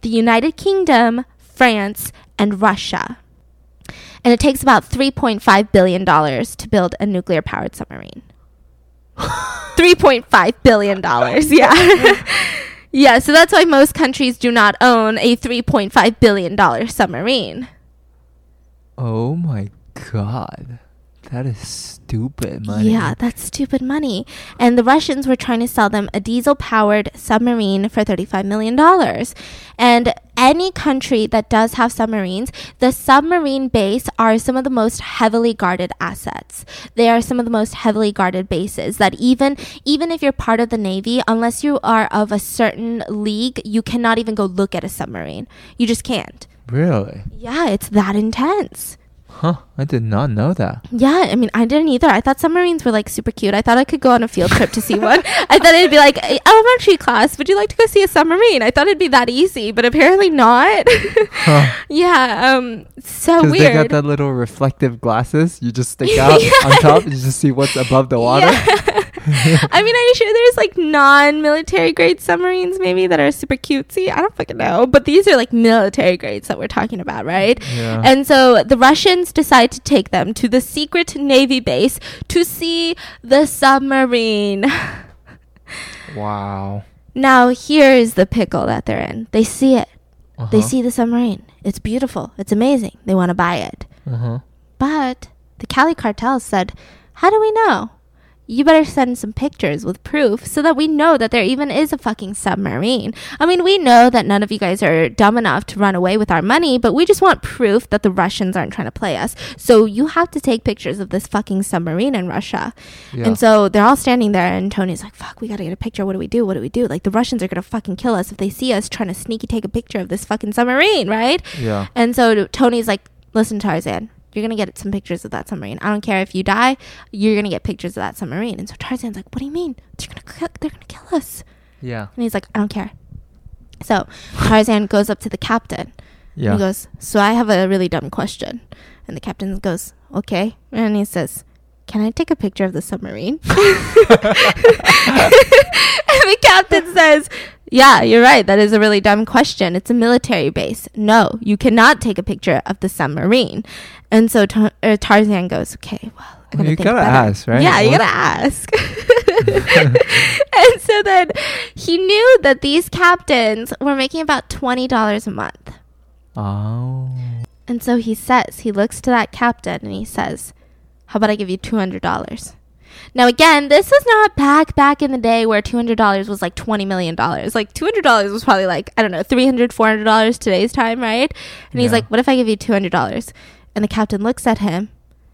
the United Kingdom, France, and Russia. And it takes about $3.5 billion to build a nuclear powered submarine. $3.5 billion. *laughs* Yeah. *laughs* yeah. So that's why most countries do not own a $3.5 billion submarine. oh my god. That is stupid money. Yeah, that's stupid money. And the Russians were trying to sell them a diesel powered submarine for $35 million. And any country that does have submarines, the submarine base are some of the most heavily guarded assets. They are some of the most heavily guarded bases that even even if you're part of the navy, unless you are of a certain league, you cannot even go look at a submarine. You just can't. Really? Yeah, it's that intense. Huh. I did not know that. Yeah, I mean, I didn't either. I thought submarines were like super cute. I thought I could go on a field trip to see one. *laughs* I thought it'd be like "Eh, elementary class. Would you like to go see a submarine? I thought it'd be that easy, but apparently not. Huh. *laughs* yeah, um, so weird. they got that little reflective glasses. You just stick *laughs* out on top and you just see what's above the water. Yeah. *laughs* I mean, are you sure there's like non-military grade submarines maybe that are super cutesy. I don't fucking know, but these are like military grades that we're talking about, right? Yeah. And so the Russians decide to take them to the secret navy base to see the submarine. *laughs* wow. Now, here is the pickle that they're in. They see it. They Uh-huh. see the submarine. It's beautiful. It's amazing. They want to buy it. Uh-huh. But the Cali cartel said, How do we know? You better send some pictures with proof so that we know that there even is a fucking submarine. I mean, we know that none of you guys are dumb enough to run away with our money, but we just want proof that the Russians aren't trying to play us. So you have to take pictures of this fucking submarine in Russia. Yeah. And so they're all standing there, and Tony's like, fuck, we gotta get a picture. What do we do? What do we do? Like, the Russians are gonna fucking kill us if they see us trying to sneaky take a picture of this fucking submarine, right? yeah. And so Tony's like, listen, Tarzan, you're going to get some pictures of that submarine. I don't care if you die, you're going to get pictures of that submarine. And so Tarzan's like, what do you mean? They're going to kill, they're going to kill us. Yeah. And he's like, I don't care. So Tarzan *laughs* goes up to the captain. Yeah. And he goes, so I have a really dumb question. And the captain goes, okay. And he says, can I take a picture of the submarine? *laughs* *laughs* and the captain says, yeah, you're right. That is a really dumb question. It's a military base. No, you cannot take a picture of the submarine. And so Tar- uh, Tarzan goes, okay, well, I gotta you gotta better." ask, right? Yeah, you What- gotta ask. *laughs* and so then he knew that these captains were making about $20 a month. Oh. And so he says, he looks to that captain and he says, How about I give you $200? Now, again, this is not back back in the day where $200 was like $20 million. Like, $200 was probably like, I don't know, $300, $400 today's time, right? And he's like, What if I give you $200? And the captain looks at him,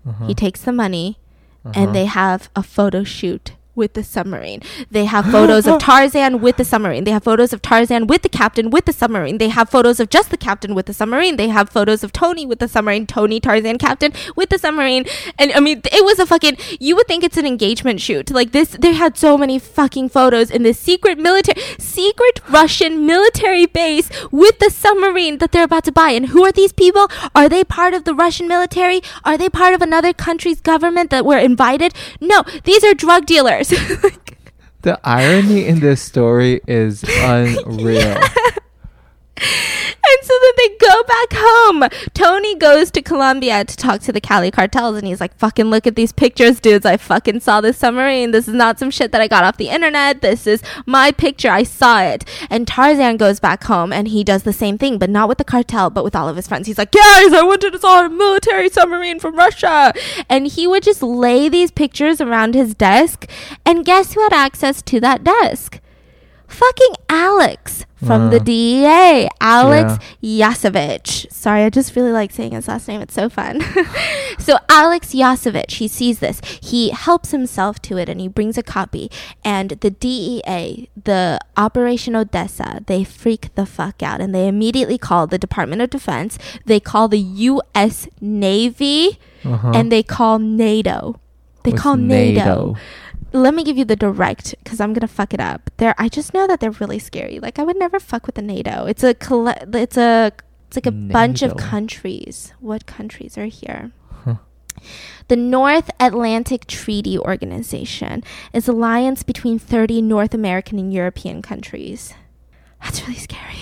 Uh-huh. he takes the money, Uh-huh. and they have a photo shoot with the submarine. They have photos of *gasps* Tarzan with the submarine. They have photos of Tarzan with the captain with the submarine. They have photos of just the captain with the submarine. They have photos of Tony with the submarine, Tony Tarzan captain with the submarine. And I mean, it was a fucking you would think it's an engagement shoot. Like this they had so many fucking photos in this secret military secret Russian military base with the submarine that they're about to buy. And who are these people? Are they part of the Russian military? Are they part of another country's government that were invited? No, these are drug dealers. Like, *laughs* The irony in this story is *laughs* unreal. And so then they go back home. Tony goes to Colombia to talk to the Cali cartels and he's like, fucking look at these pictures, dudes. I fucking saw this submarine. This is not some shit that I got off the internet. This is my picture. I saw it. And Tarzan goes back home and he does the same thing, but not with the cartel, but with all of his friends. He's like, guys, I went to saw a uh, military submarine from Russia. And he would just lay these pictures around his desk. And guess who had access to that desk? Fucking Alex from the Uh. DEA. Alex Yasovich. Sorry, I just really like saying his last name. It's so fun. *laughs* so Alex Yasovich, he sees this. He helps himself to it and he brings a copy. And the DEA, the Operation Odessa, they freak the fuck out and they immediately call the Department of Defense. They call the U.S. Navy Uh-huh. and they call NATO. They What's call NATO NATO? Let me give you the direct because I'm gonna fuck it up. There, I just know that they're really scary. Like I would never fuck with the NATO. It's a colle- it's a it's like a bunch of countries. What countries are here? Huh. The North Atlantic Treaty Organization is alliance between 30 North American and European countries. That's really scary.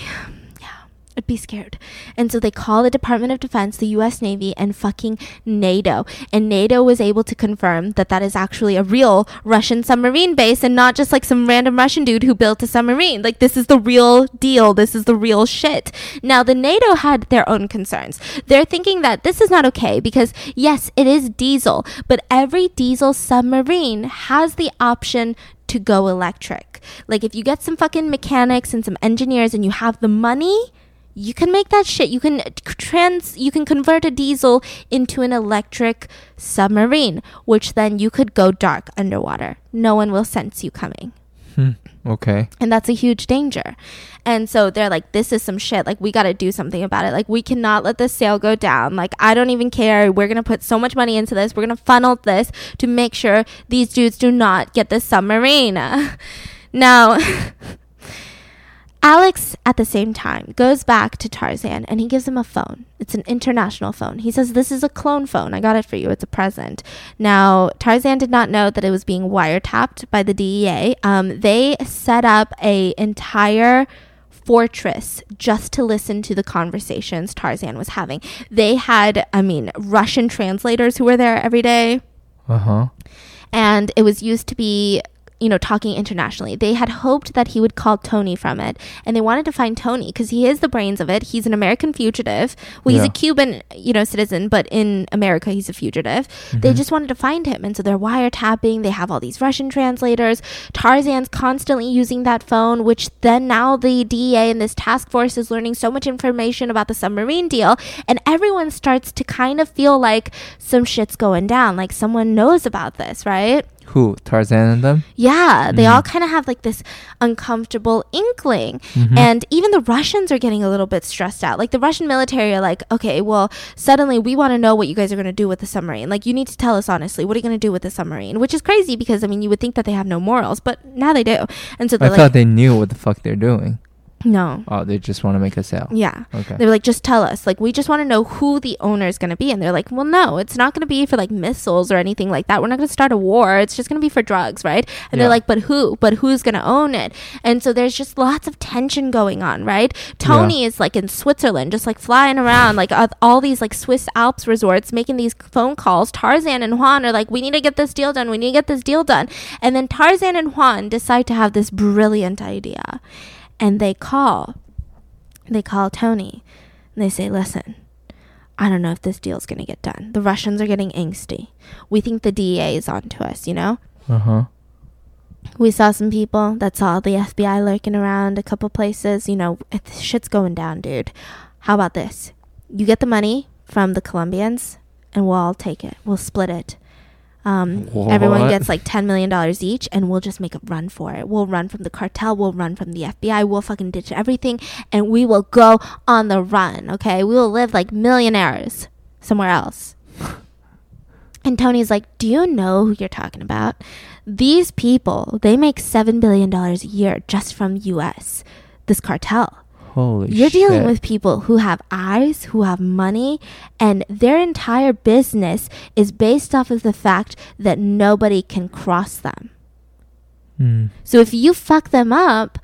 Be scared. And so they call the Department of Defense, the US Navy, and fucking NATO. And NATO was able to confirm that that is actually a real Russian submarine base and not just like some random Russian dude who built a submarine. Like, this is the real deal. This is the real shit. Now, the NATO had their own concerns. They're thinking that this is not okay because, yes, it is diesel, but every diesel submarine has the option to go electric. Like, if you get some fucking mechanics and some engineers and you have the money, you can make that shit. You can trans you can convert a diesel into an electric submarine, which then you could go dark underwater. No one will sense you coming. Hmm. Okay. And that's a huge danger. And so they're like, this is some shit. Like, we got to do something about it. Like, we cannot let this sale go down. Like, I don't even care. We're going to put so much money into this. We're going to funnel this to make sure these dudes do not get this submarine. *laughs* now, *laughs* Alex, at the same time, goes back to Tarzan and he gives him a phone. It's an international phone. He says, This is a clone phone. I got it for you. It's a present. Now, Tarzan did not know that it was being wiretapped by the DEA. Um, they set up a entire fortress just to listen to the conversations Tarzan was having. They had, I mean, Russian translators who were there every day Uh huh. and it was used to be you know, talking internationally. They had hoped that he would call Tony from it, and they wanted to find Tony because he is the brains of it. He's an American fugitive. Well, he's Yeah. a Cuban, you know, citizen, but in America, he's a fugitive. They mm-hmm. just wanted to find him, and so they're wiretapping. They have all these Russian translators. Tarzan's constantly using that phone, which then now the DEA and this task force is learning so much information about the submarine deal, and everyone starts to kind of feel like some shit's going down, like someone knows about this, right? Who? Tarzan and them? Yeah, they Mm-hmm. all kind of have like this uncomfortable inkling. Mm-hmm. And even the Russians are getting a little bit stressed out. Like the Russian military are like, okay, well, suddenly we want to know what you guys are going to do with the submarine. Like, you need to tell us honestly, what are you going to do with the submarine? Which is crazy because, I mean, you would think that they have no morals, but now they do. And so I like, thought they knew what the fuck they're doing. No. Oh, they just want to make a sale. Yeah. Okay. They were like, just tell us. Like, we just want to know who the owner is going to be. And they're like, well, no, it's not going to be for like missiles or anything like that. We're not going to start a war. It's just going to be for drugs, right? And Yeah. they're like, but who? But who's going to own it? And so there's just lots of tension going on, right? Tony is like in Switzerland, just like flying around, like uh, all these like Swiss Alps resorts, making these phone calls. Tarzan and Juan are like, we need to get this deal done. We need to get this deal done. And then Tarzan and Juan decide to have this brilliant idea. And they call they call Tony and they say, Listen, I don't know if this deal's going to get done. The Russians are getting angsty. We think the DEA is on to us, you know? Uh huh. We saw some people that saw the FBI lurking around a couple places. You know, shit's going down, dude. How about this? You get the money from the Colombians and we'll all take it. We'll split it. Um, everyone gets like $10 million each and we'll just make a run for it. We'll run from the cartel. We'll run from the FBI. We'll fucking ditch everything and we will go on the run, okay? We will live like millionaires somewhere else. *laughs* And Tony's like, Do you know who you're talking about? These people, they make $7 billion a year just from US, this cartel. Holy You're shit. dealing with people who have eyes, who have money, and their entire business is based off of the fact that nobody can cross them. Mm. So if you fuck them up,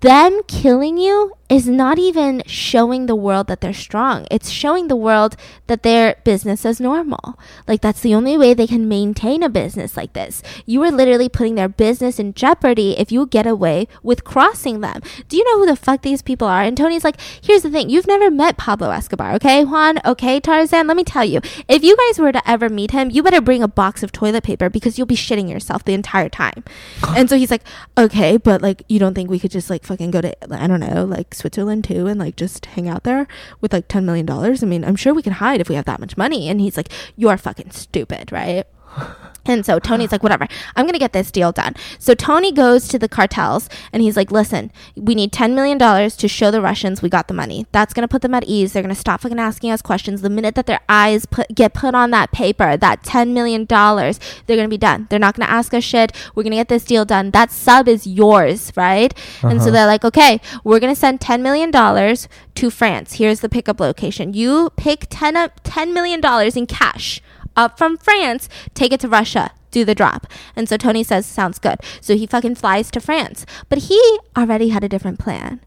them killing you is not even showing the world that they're strong. It's showing the world that their business is normal. Like that's the only way they can maintain a business like this. You are literally putting their business in jeopardy if you get away with crossing them. Do you know who the fuck these people are? And Tony's like, here's the thing. You've never met Pablo Escobar, okay, Juan? Okay, Tarzan, let me tell you. If you guys were to ever meet him, you better bring a box of toilet paper because you'll be shitting yourself the entire time. *laughs* and so he's like, okay, but like, you don't think we could just like fucking go to, I don't know, like Switzerland too and like just hang out there with like $10 million? I mean, I'm sure we can hide if we have that much money. And he's like, you're fucking stupid, right? *laughs* And so Tony's like, whatever, I'm going to get this deal done. So Tony goes to the cartels and he's like, listen, we need $10 million to show the Russians we got the money. That's going to put them at ease. They're going to stop fucking asking us questions. The minute that their eyes put, get put on that paper, that $10 million, they're going to be done. They're not going to ask us shit. We're going to get this deal done. That sub is yours, right? And so Uh-huh. they're like, okay, we're going to send $10 million to France. Here's the pickup location. You pick 10, up, $10 million in cash up from France, take it to Russia, do the drop. And so Tony says, sounds good. So he fucking flies to France. But he already had a different plan.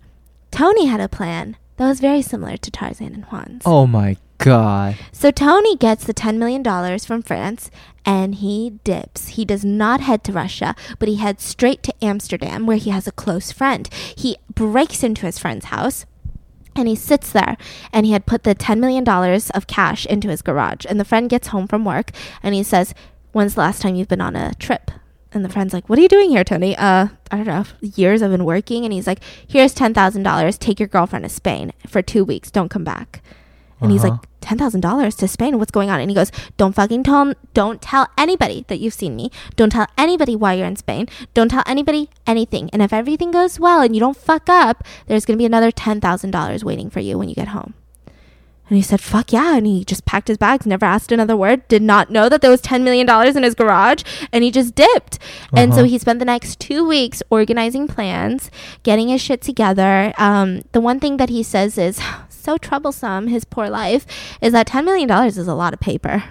Tony had a plan that was very similar to Tarzan and Juan's. Oh my god. So Tony gets the $10 million from France and he dips. He does not head to Russia, but he heads straight to Amsterdam where he has a close friend. He breaks into his friend's house and he sits there and he had put the $10 million of cash into his garage. And the friend gets home from work and he says, When's the last time you've been on a trip? And the friend's like, What are you doing here, Tony? Uh, I don't know. Years I've been working. And he's like, Here's $10,000. Take your girlfriend to Spain for two weeks. Don't come back. And he's Uh-huh. like, ten thousand dollars to Spain. What's going on? And he goes, Don't fucking tell don't tell anybody that you've seen me. Don't tell anybody why you're in Spain. Don't tell anybody anything. And if everything goes well and you don't fuck up, there's gonna be another ten thousand dollars waiting for you when you get home. And he said, fuck yeah. And he just packed his bags, never asked another word, did not know that there was $10 million in his garage, and he just dipped. And so Uh-huh. he spent the next two weeks organizing plans, getting his shit together. Um, the one thing that he says is so troublesome, his poor life, is that $10 million is a lot of paper.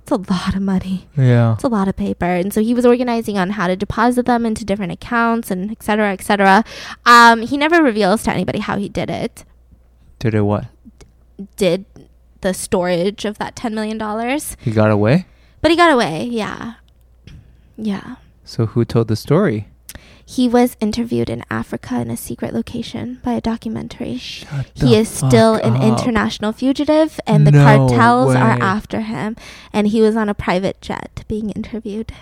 It's a lot of money. Yeah. It's a lot of paper. And so he was organizing on how to deposit them into different accounts and et cetera, et cetera. Um, he never reveals to anybody how he did it Did it what? did the storage of that $10 million. He got away? But he got away, yeah. Yeah. So who told the story? He was interviewed in Africa in a secret location by a documentary. Shut He is still an international fugitive, and the No cartels are after him. And he was on a private jet being interviewed.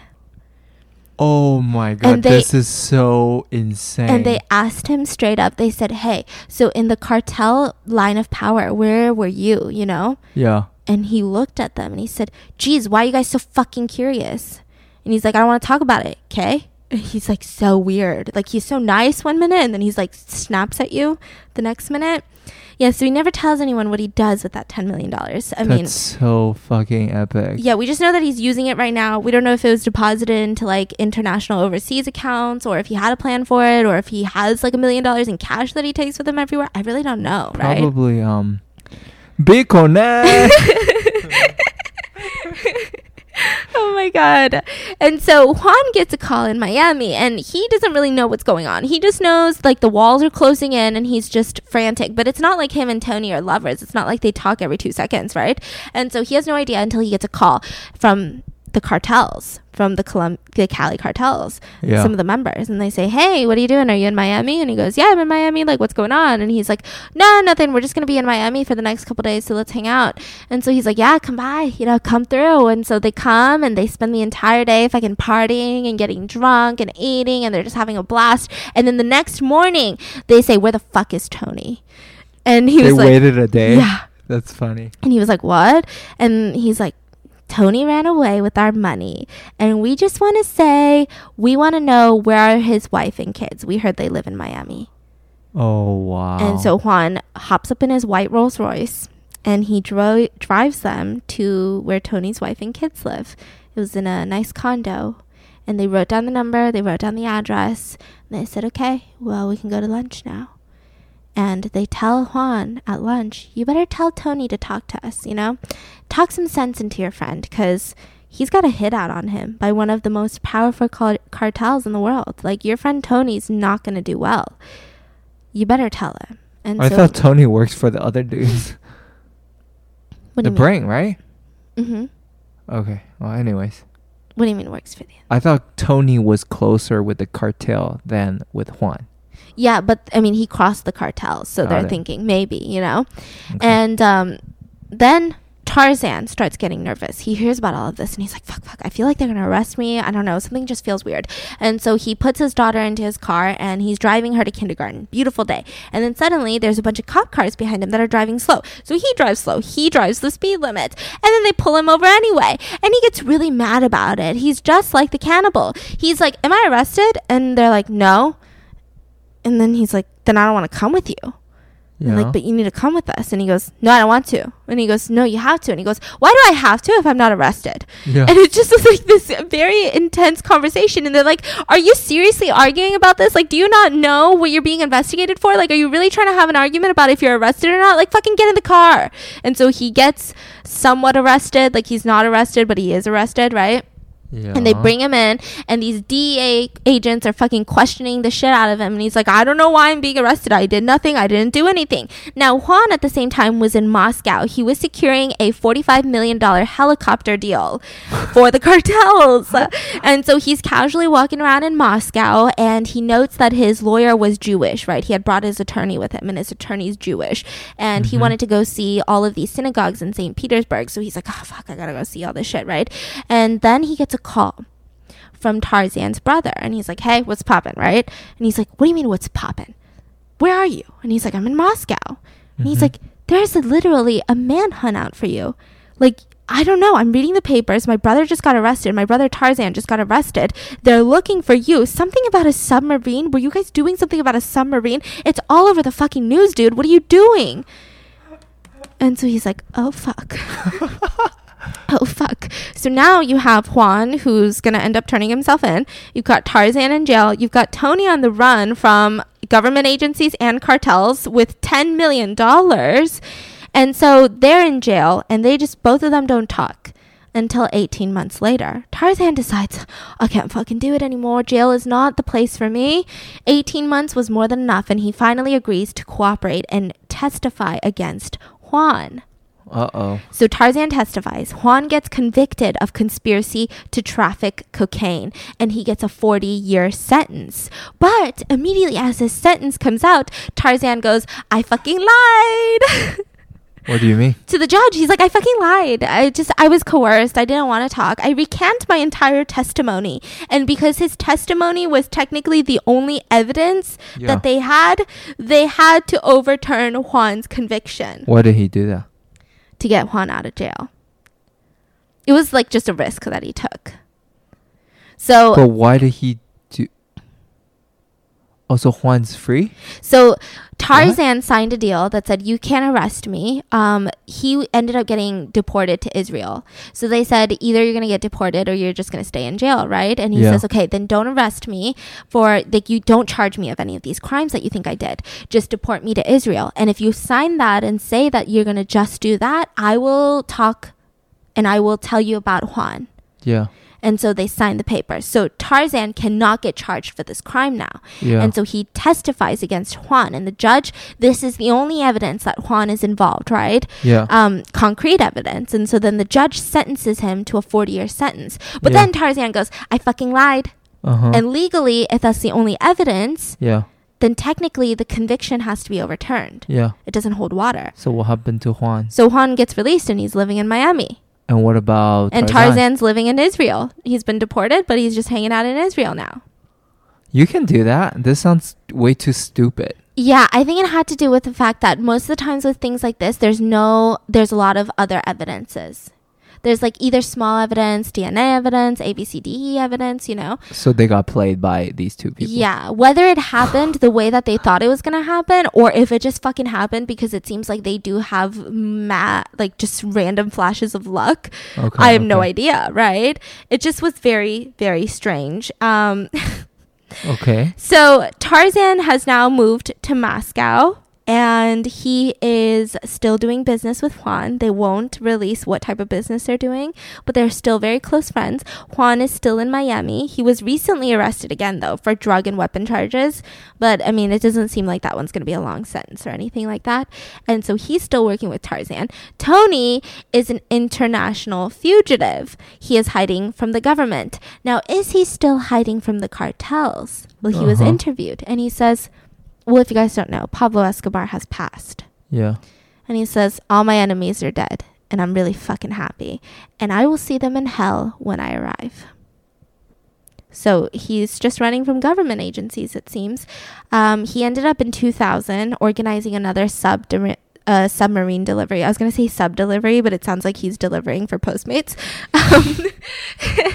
Oh my god, they- this is so insane. And they asked him straight up, they said, Hey, so in the cartel line of power, where were you? You know? yeah. And he looked at them and he said, Geez, why are you guys so fucking curious? And he's like, I don't want to talk about it, okay? He's like so weird. Like he's so nice one minute and then he's like snaps at you the next minute. Yeah, so he never tells anyone what he does with that $10 million. I That's mean, so fucking epic. yeah, we just know that he's using it right now. We don't know if it was deposited into like international overseas accounts or if he had a plan for it or if he has like a million dollars in cash that he takes with him everywhere. I really don't know, right? Probably um Bitcoin. *laughs* *laughs* *laughs* oh my god. And so Juan gets a call in Miami and he doesn't really know what's going on. He just knows like the walls are closing in and he's just frantic. But it's not like him and Tony are lovers. It's not like they talk every 2 seconds, right? And so he has no idea until he gets a call from the cartels, from the Colum- the Cali cartels, Yeah. some of the members, and they say, "Hey, what are you doing? Are you in Miami?" And he goes, "Yeah, I'm in Miami. Like, what's going on?" And he's like, "No, nothing. We're just gonna be in Miami for the next couple days, so let's hang out." And so he's like, "Yeah, come by. You know, come through." And so they come and they spend the entire day fucking partying and getting drunk and eating, and they're just having a blast. And then the next morning, they say, "Where the fuck is Tony?" And he they was like, waited a day. "Yeah." That's funny. And he was like, What? And he's like, Tony ran away with our money. And we just want to say, we want to know where are his wife and kids. We heard they live in Miami. Oh wow. And so Juan hops up in his white Rolls Royce and he dro- drives them to where Tony's wife and kids live. It was in a nice condo. And they wrote down the number, they wrote down the address, and they said, Okay, well, we can go to lunch now. And they tell Juan at lunch, You better tell Tony to talk to us, you know? Talk some sense into your friend, because he's got a hit out on him by one of the most powerful car- cartels in the world. Like, your friend Tony's not going to do well. You better tell him. And I so, thought Tony works for the other dudes. *laughs* what the brain, right? Mm-hmm. Okay. Well, anyways, What do you mean works for you? I thought Tony was closer with the cartel than with Juan. Yeah, but I mean, he crossed the cartels, so Got they're it. thinking maybe, you know. Okay. And um, then Tarzan starts getting nervous. He hears about all of this, and he's like, "Fuck, fuck! I feel like they're gonna arrest me. I don't know. Something just feels weird." And so he puts his daughter into his car, and he's driving her to kindergarten. Beautiful day. And then suddenly, there's a bunch of cop cars behind him that are driving slow. So he drives slow. He drives the speed limit, and then they pull him over anyway. And he gets really mad about it. He's just like the cannibal. He's like, "Am I arrested?" And they're like, "No." And then he's like, then I don't want to come with you. Yeah. I'm like, but you need to come with us. And he goes, no, I don't want to. And he goes, no, you have to. And he goes, why do I have to if I'm not arrested? yeah. And it just *laughs* like this very intense conversation. And they're like, are you seriously arguing about this? Like, do you not know what you're being investigated for? Like, are you really trying to have an argument about if you're arrested or not? Like, fucking get in the car. And so he gets somewhat arrested. Like, he's not arrested, but he is arrested, right? Yeah. And they bring him in, and these DEA agents are fucking questioning the shit out of him. And he's like, I don't know why I'm being arrested. I did nothing. I didn't do anything. Now, Juan at the same time was in Moscow. He was securing a $45 million helicopter deal *laughs* for the cartels. and so he's casually walking around in Moscow, and he notes that his lawyer was Jewish, right? He had brought his attorney with him, and his attorney's Jewish. And he Mhm. wanted to go see all of these synagogues in St. Petersburg. So he's like, oh, fuck, I gotta go see all this shit, right? And then he gets a call from Tarzan's brother, and he's like, hey, what's poppin', right? And he's like, what do you mean, what's poppin'? Where are you? And he's like, I'm in Moscow. And he's Mhm. like, there's a, literally a manhunt out for you. Like, I don't know. I'm reading the papers. My brother just got arrested. My brother Tarzan just got arrested. They're looking for you. Something about a submarine. Were you guys doing something about a submarine? It's all over the fucking news, dude. What are you doing? And so he's like, oh, fuck. *laughs* *laughs* oh, fuck. So now you have Juan, who's going to end up turning himself in. You've got Tarzan in jail. You've got Tony on the run from government agencies and cartels with $10 million. And so they're in jail, and they just, both of them don't talk until 18 months later. Tarzan decides, I can't fucking do it anymore. Jail is not the place for me. 18 months was more than enough, and he finally agrees to cooperate and testify against Juan. Uh oh. So Tarzan testifies. Juan gets convicted of conspiracy to traffic cocaine and he gets a 40 year sentence. But immediately as his sentence comes out, Tarzan goes, I fucking lied. *laughs* What do you mean? to the judge, he's like, I fucking lied. I just, I was coerced. I didn't want to talk. I recant my entire testimony. And because his testimony was technically the only evidence Yeah. that they had, they had to overturn Juan's conviction Why did he do that? To get Juan out of jail. It was like just a risk that he took. So But why did he? Also, Juan's free. so Tarzan signed a deal that said you can't arrest me. Um, he ended up getting deported to Israel. So they said either you're gonna get deported or you're just gonna stay in jail, right? And he Yeah. says, okay, then don't arrest me for like you don't charge me of any of these crimes that you think I did. Just deport me to Israel. And if you sign that and say that you're gonna just do that, I will talk and I will tell you about Juan. Yeah. And so they signed the paper. So Tarzan cannot get charged for this crime now. Yeah. And so he testifies against Juan. And the judge, this is the only evidence that Juan is involved, right? yeah. Um, concrete evidence. And so then the judge sentences him to a 40 year sentence. But Yeah. then Tarzan goes, I fucking lied. uh huh. And legally, if that's the only evidence, yeah. then technically the conviction has to be overturned. Yeah. It doesn't hold water. So what happened to Juan? So Juan gets released and he's living in Miami. And what about And Tarzan? Tarzan's living in Israel. He's been deported, but he's just hanging out in Israel now. You can do that. This sounds way too stupid. Yeah, I think it had to do with the fact that most of the times with things like this, there's no, there's a lot of other evidences. There's like either small evidence, DNA evidence, ABCDE E evidence, you know? So they got played by these two people. Yeah, whether it happened the way that they thought it was gonna happen, or if it just fucking happened because it seems like they do have ma- like just random flashes of luck. Okay. I have no idea, right? It just was very, very strange. Um, *laughs* Okay. So Tarzan has now moved to Moscow and he is still doing business with Juan. They won't release what type of business they're doing, but they're still very close friends. Juan is still in Miami. He was recently arrested again, though, for drug and weapon charges. But I mean, it doesn't seem like that one's going to be a long sentence or anything like that. And so he's still working with Tarzan. Tony is an international fugitive. He is hiding from the government. Now, is he still hiding from the cartels? Well, he was Uh-huh. interviewed and he says, well, if you guys don't know, Pablo Escobar has passed. Yeah. And he says, All my enemies are dead, and I'm really fucking happy. And I will see them in hell when I arrive. So he's just running from government agencies, it seems. Um, he ended up in 2000 organizing another sub uh, submarine delivery. I was going to say sub delivery, but it sounds like he's delivering for Postmates. Um, *laughs*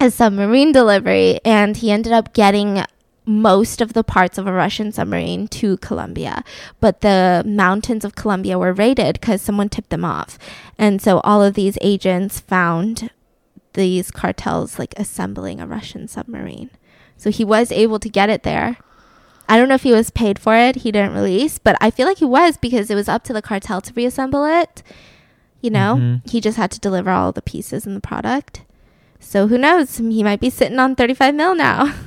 a submarine delivery, and he ended up getting most of the parts of a Russian submarine to Colombia. But the mountains of Colombia were raided because someone tipped them off. And so all of these agents found these cartels like assembling a Russian submarine. So he was able to get it there. I don't know if he was paid for it. He didn't release, but I feel like he was because it was up to the cartel to reassemble it. You know, Mhm. he just had to deliver all the pieces and the product. So who knows? He might be sitting on 35 mil now. *laughs*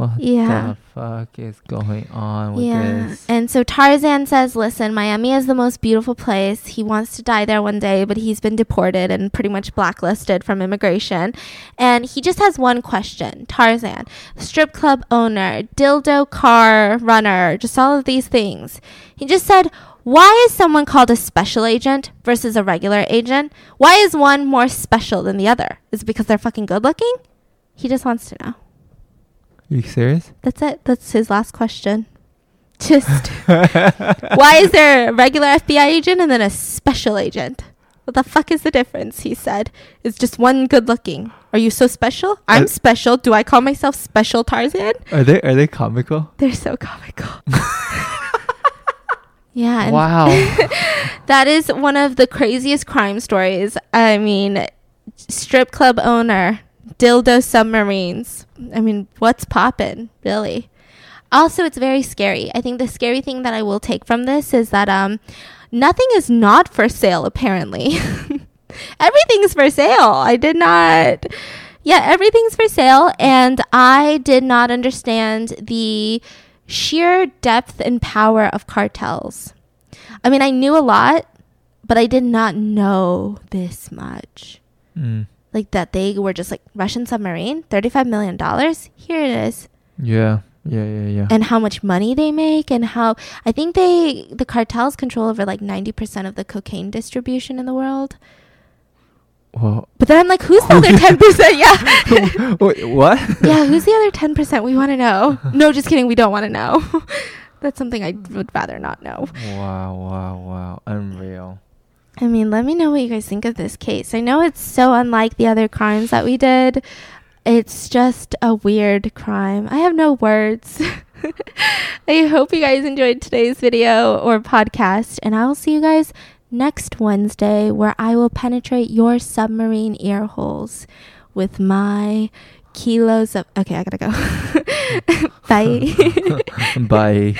What Yeah. the fuck is going on with yeah. this? And so Tarzan says, listen, Miami is the most beautiful place. He wants to die there one day, but he's been deported and pretty much blacklisted from immigration. And he just has one question Tarzan, strip club owner, dildo car runner, just all of these things. He just said, why is someone called a special agent versus a regular agent? Why is one more special than the other? Is it because they're fucking good looking? He just wants to know. You serious? That's it. That's his last question. *laughs* Just why is there a regular FBI agent and then a special agent? What the fuck is the difference? He said. It's just one good looking. Are you so special? I'm Uh, special. Do I call myself Special Tarzan? Are they are they comical? They're so comical. *laughs* yeah. and Wow. *laughs* that is one of the craziest crime stories. I mean, strip club owner, dildo submarines. I mean, what's poppin', really? Also, it's very scary. I think the scary thing that I will take from this is that um, nothing is not for sale, apparently. *laughs* Everything's for sale. I did not. Yeah, everything's for sale. And I did not understand the sheer depth and power of cartels. I mean, I knew a lot, but I did not know this much. Mm. Like that they were just like Russian submarine, $35 million. Here it is. Yeah. Yeah. Yeah. Yeah. and how much money they make and how I think they the cartels control over like 90% of the cocaine distribution in the world. well, But then I'm like who's the other *laughs* 10%? Yeah. *laughs* wait, what? yeah, who's the other 10% we want to know? No, just kidding, we don't want to know. *laughs* That's something I would rather not know. Wow. Wow. Wow. Unreal. I mean, let me know what you guys think of this case. I know it's so unlike the other crimes that we did. It's just a weird crime. I have no words. *laughs* I hope you guys enjoyed today's video or podcast, and I will see you guys next Wednesday where I will penetrate your submarine ear holes with my kilos of. Okay, I gotta go. *laughs* Bye. *laughs* Bye.